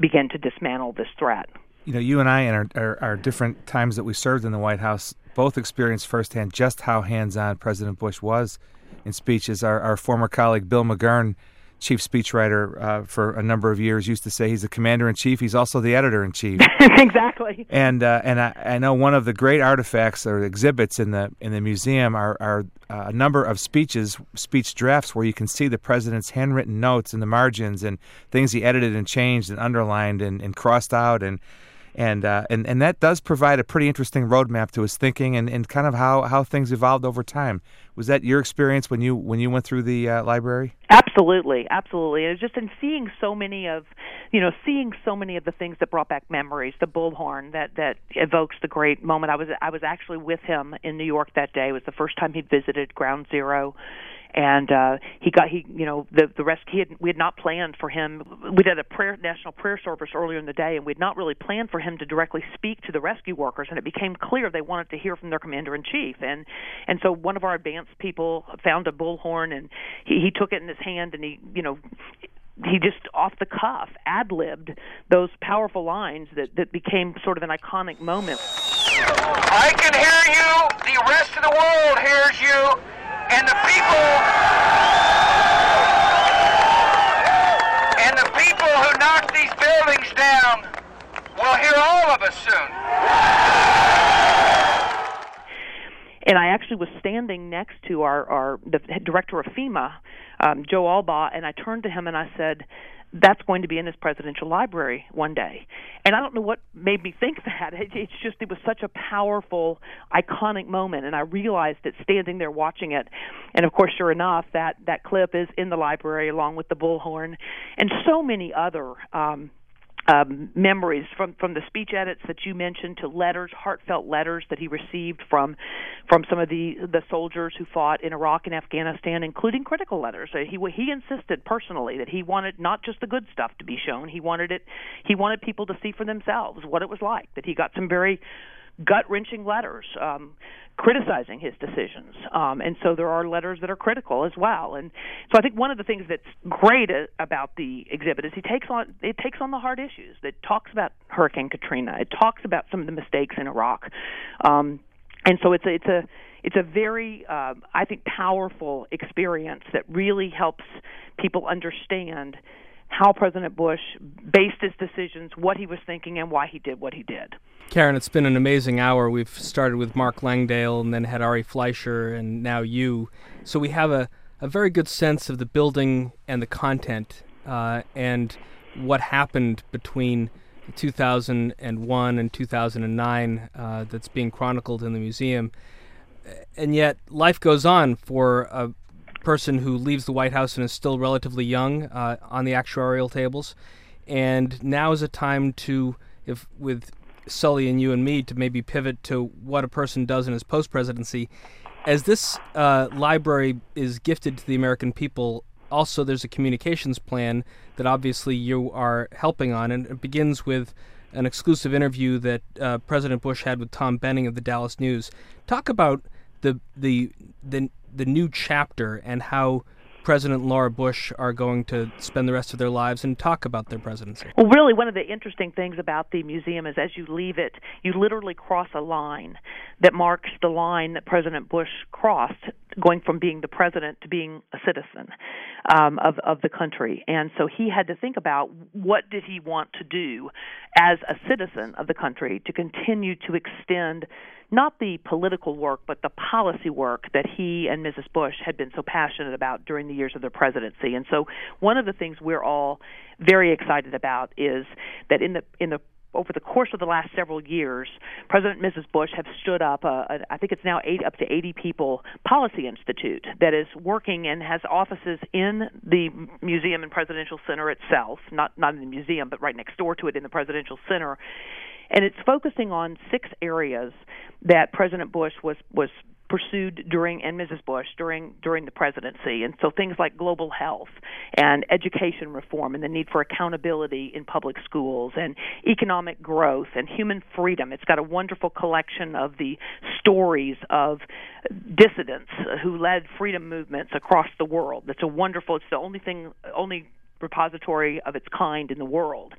begin to dismantle this threat you know, you and I, in our, our, our, different times that we served in the White House, both experienced firsthand just how hands on President Bush was in speeches. Our, our former colleague Bill McGurn, chief speechwriter uh, for a number of years, used to say he's the commander in chief. He's also the editor in chief. [laughs] exactly. And uh, and I, I, know one of the great artifacts or exhibits in the in the museum are, are uh, a number of speeches, speech drafts, where you can see the president's handwritten notes in the margins and things he edited and changed and underlined and, and crossed out and and uh, and and that does provide a pretty interesting roadmap to his thinking and, and kind of how, how things evolved over time. Was that your experience when you when you went through the uh, library? Absolutely, absolutely. And just in seeing so many of, you know, seeing so many of the things that brought back memories, the bullhorn that that evokes the great moment. I was I was actually with him in New York that day. It was the first time he visited Ground Zero and uh he got he you know the the rest he had we had not planned for him we did a prayer national prayer service earlier in the day and we had not really planned for him to directly speak to the rescue workers and it became clear they wanted to hear from their commander in chief and and so one of our advanced people found a bullhorn and he he took it in his hand and he you know he just off the cuff ad libbed those powerful lines that that became sort of an iconic moment I can hear you. The rest of the world hears you. And the people. And the people who knock these buildings down will hear all of us soon. And I actually was standing next to our, our the director of FEMA, um, Joe Allbaugh, and I turned to him and I said, that's going to be in his presidential library one day. And I don't know what made me think [laughs] that. It, it's just it was such a powerful, iconic moment, and I realized it standing there watching it. And of course, sure enough, that that clip is in the library along with the bullhorn and so many other. Um, um, memories from from the speech edits that you mentioned to letters, heartfelt letters that he received from from some of the the soldiers who fought in Iraq and Afghanistan, including critical letters. Uh, he he insisted personally that he wanted not just the good stuff to be shown. He wanted it. He wanted people to see for themselves what it was like. That he got some very gut wrenching letters um, criticizing his decisions. Um, and so there are letters that are critical as well. And so I think one of the things that's great about the exhibit is he takes on it takes on the hard issues. It talks about Hurricane Katrina. It talks about some of the mistakes in Iraq. Um, and so it's a, it's a it's a very uh, I think powerful experience that really helps people understand how President Bush based his decisions, what he was thinking, and why he did what he did. Karen, it's been an amazing hour. We've started with Mark Langdale and then had Ari Fleischer and now you. So we have a, a very good sense of the building and the content uh, and what happened between 2001 and 2009 uh, that's being chronicled in the museum. And yet, life goes on for a person who leaves the White House and is still relatively young uh, on the actuarial tables. And now is a time to, if with Sully and you and me to maybe pivot to what a person does in his post presidency. As this uh, library is gifted to the American people, also there's a communications plan that obviously you are helping on, and it begins with an exclusive interview that uh, President Bush had with Tom Benning of the Dallas News. Talk about the the the the new chapter and how President Laura Bush are going to spend the rest of their lives and talk about their presidency. Well, really, one of the interesting things about the museum is as you leave it, you literally cross a line that marks the line that President Bush crossed, going from being the president to being a citizen um, of of the country. And so he had to think about what did he want to do as a citizen of the country to continue to extend not the political work, but the policy work that he and Mrs. Bush had been so passionate about during the years of their presidency. And so, one of the things we're all very excited about is that in the in the over the course of the last several years, President and Mrs. Bush have stood up, a, a, I think it's now eight, up to 80 people, Policy Institute that is working and has offices in the Museum and Presidential Center itself, not, not in the museum, but right next door to it in the Presidential Center and it's focusing on six areas that President Bush was was pursued during and Mrs. Bush during during the presidency and so things like global health and education reform and the need for accountability in public schools and economic growth and human freedom it's got a wonderful collection of the stories of dissidents who led freedom movements across the world it's a wonderful it's the only thing only repository of its kind in the world.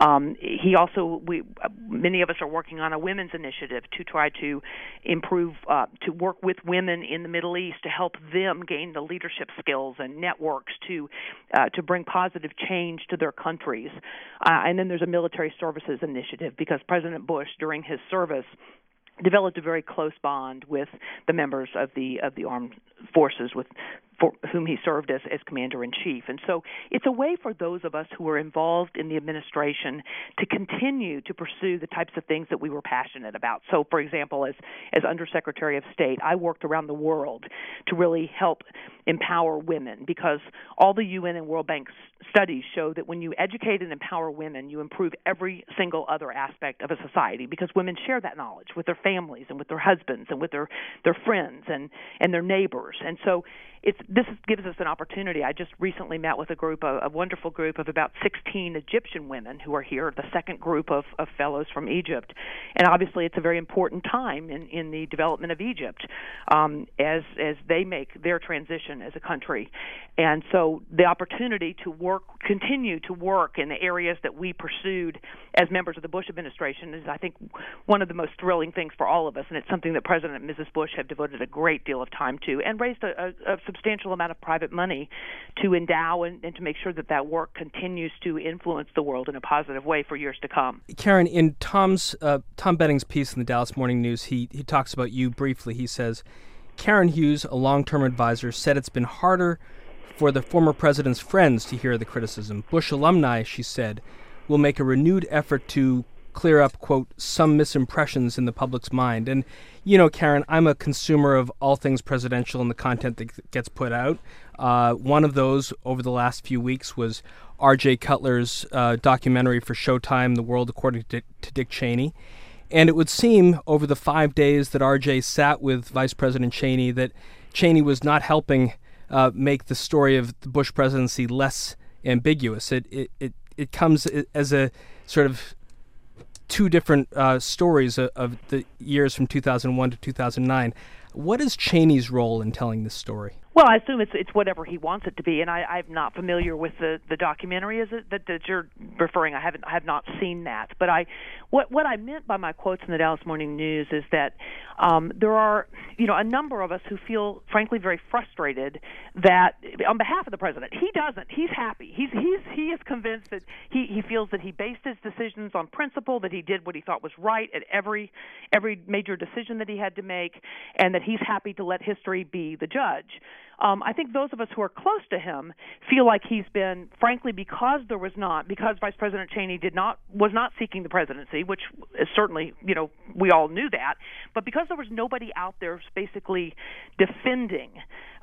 Um, he also, we, many of us are working on a women's initiative to try to improve, uh, to work with women in the Middle East to help them gain the leadership skills and networks to uh, to bring positive change to their countries. Uh, and then there's a military services initiative because President Bush, during his service, developed a very close bond with the members of the of the armed forces with for whom he served as, as commander in chief. And so it's a way for those of us who are involved in the administration to continue to pursue the types of things that we were passionate about. So, for example, as, as Undersecretary of State, I worked around the world to really help empower women because all the UN and World Bank studies show that when you educate and empower women, you improve every single other aspect of a society because women share that knowledge with their families and with their husbands and with their, their friends and, and their neighbors. And so it's this gives us an opportunity. I just recently met with a group, a, a wonderful group of about 16 Egyptian women who are here, the second group of, of fellows from Egypt, and obviously it's a very important time in, in the development of Egypt um, as as they make their transition as a country, and so the opportunity to work, continue to work in the areas that we pursued as members of the Bush administration is, I think, one of the most thrilling things for all of us, and it's something that President and Mrs. Bush have devoted a great deal of time to, and raised a, a, a substantial amount of private money to endow and, and to make sure that that work continues to influence the world in a positive way for years to come. Karen, in Tom's uh, Tom Benning's piece in the Dallas Morning News, he he talks about you briefly. He says. Karen Hughes, a long term advisor, said it's been harder for the former president's friends to hear the criticism. Bush alumni, she said, will make a renewed effort to clear up, quote, some misimpressions in the public's mind. And, you know, Karen, I'm a consumer of all things presidential and the content that gets put out. Uh, one of those over the last few weeks was R.J. Cutler's uh, documentary for Showtime, The World According to, to Dick Cheney. And it would seem over the five days that R.J. sat with Vice President Cheney that Cheney was not helping uh, make the story of the Bush presidency less ambiguous. It, it, it, it comes as a sort of two different uh, stories of, of, the years from 2001 to 2009. What is Cheney's role in telling this story? Well, I assume it's it's whatever he wants it to be, and I, I'm not familiar with the the documentary. Is it that, that you're referring? I haven't I have not seen that, but I what what I meant by my quotes in the Dallas Morning News is that um, there are you know a number of us who feel frankly very frustrated that on behalf of the president he doesn't he's happy he's he's he is convinced that he he feels that he based his decisions on principle that he did what he thought was right at every every major decision that he had to make and that he's happy to let history be the judge um, I think those of us who are close to him feel like he's been, frankly, because there was not, because Vice President Cheney did not was not seeking the presidency, which is certainly, you know, we all knew that, but because there was nobody out there basically defending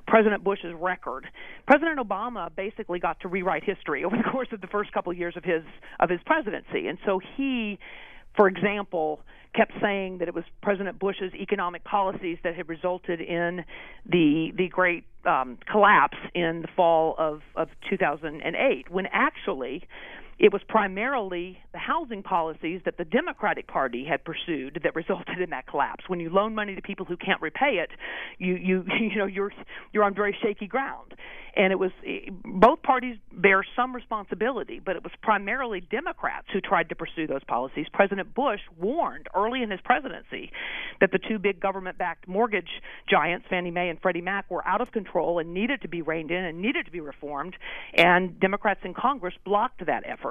President Bush's record. President Obama basically got to rewrite history over the course of the first couple of years of his of his presidency, and so he for example, kept saying that it was President Bush's economic policies that had resulted in the the great um, collapse in the fall of of 2008, when actually it was primarily the housing policies that the Democratic Party had pursued that [laughs] resulted in that collapse. When you loan money to people who can't repay it, you you [laughs] you know you're you're on very shaky ground and it was eh, both parties bear some responsibility, but it was primarily Democrats who tried to pursue those policies. President Bush warned early in his presidency that the two big government-backed mortgage giants, Fannie Mae and Freddie Mac, were out of control and needed to be reined in and needed to be reformed, and Democrats in Congress blocked that effort.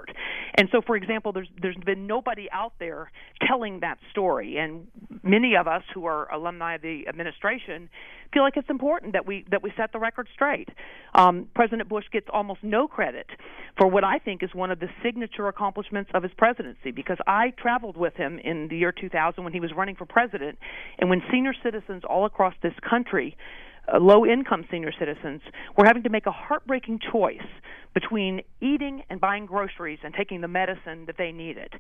And so, for example, there's there's been nobody out there telling that story, and many of us who are alumni of the administration feel like it's important that we that we set the record straight. Um, President Bush gets almost no credit for what I think is one of the signature accomplishments of his presidency because I traveled with him in the year 2000 when he was running for president, and when senior citizens all across this country low income senior citizens were having to make a heartbreaking choice between eating and buying groceries and taking the medicine that they needed.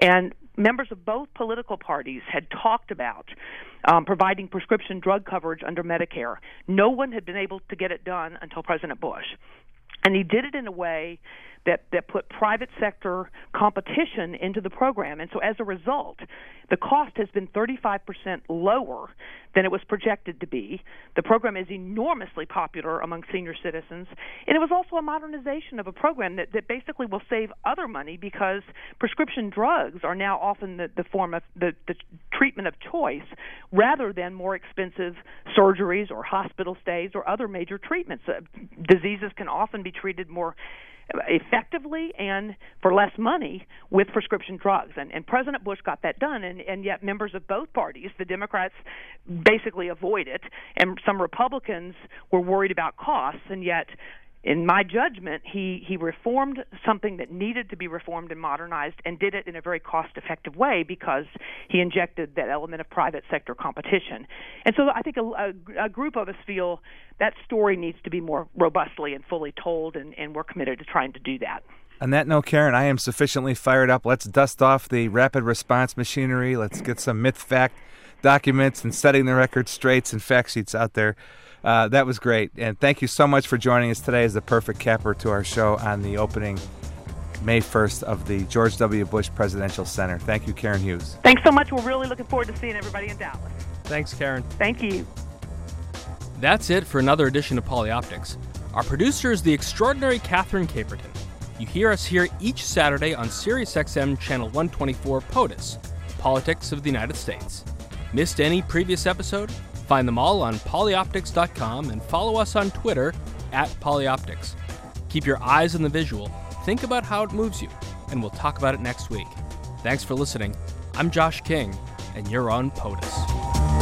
And members of both political parties had talked about um, providing prescription drug coverage under Medicare. No one had been able to get it done until President Bush. And he did it in a way that, that put private sector competition into the program. And so as a result, the cost has been 35% lower than it was projected to be. The program is enormously popular among senior citizens. And it was also a modernization of a program that, that basically will save other money because prescription drugs are now often the, the form of the, the treatment of choice rather than more expensive surgeries or hospital stays or other major treatments. Uh, diseases can often be treated more effectively and for less money with prescription drugs. And, and President Bush got that done, and, and yet members of both parties, the Democrats, basically avoid it, and some Republicans were worried about costs, and yet in my judgment, he, he reformed something that needed to be reformed and modernized and did it in a very cost effective way because he injected that element of private sector competition. And so I think a, a, a group of us feel that story needs to be more robustly and fully told, and, and we're committed to trying to do that. On that note, Karen, I am sufficiently fired up. Let's dust off the rapid response machinery. Let's get some myth fact documents and setting the record straights and fact sheets out there. Uh, that was great. And thank you so much for joining us today as the perfect capper to our show on the opening May 1st of the George W. Bush Presidential Center. Thank you, Karen Hughes. Thanks so much. We're really looking forward to seeing everybody in Dallas. Thanks, Karen. Thank you. That's it for another edition of Polioptics. Our producer is the extraordinary Catherine Caperton. You hear us here each Saturday on SiriusXM Channel 124 POTUS, Politics of the United States. Missed any previous episode? Find them all on polioptics.com and follow us on Twitter at polyoptics. Keep your eyes on the visual, think about how it moves you, and we'll talk about it next week. Thanks for listening. I'm Josh King, and you're on POTUS.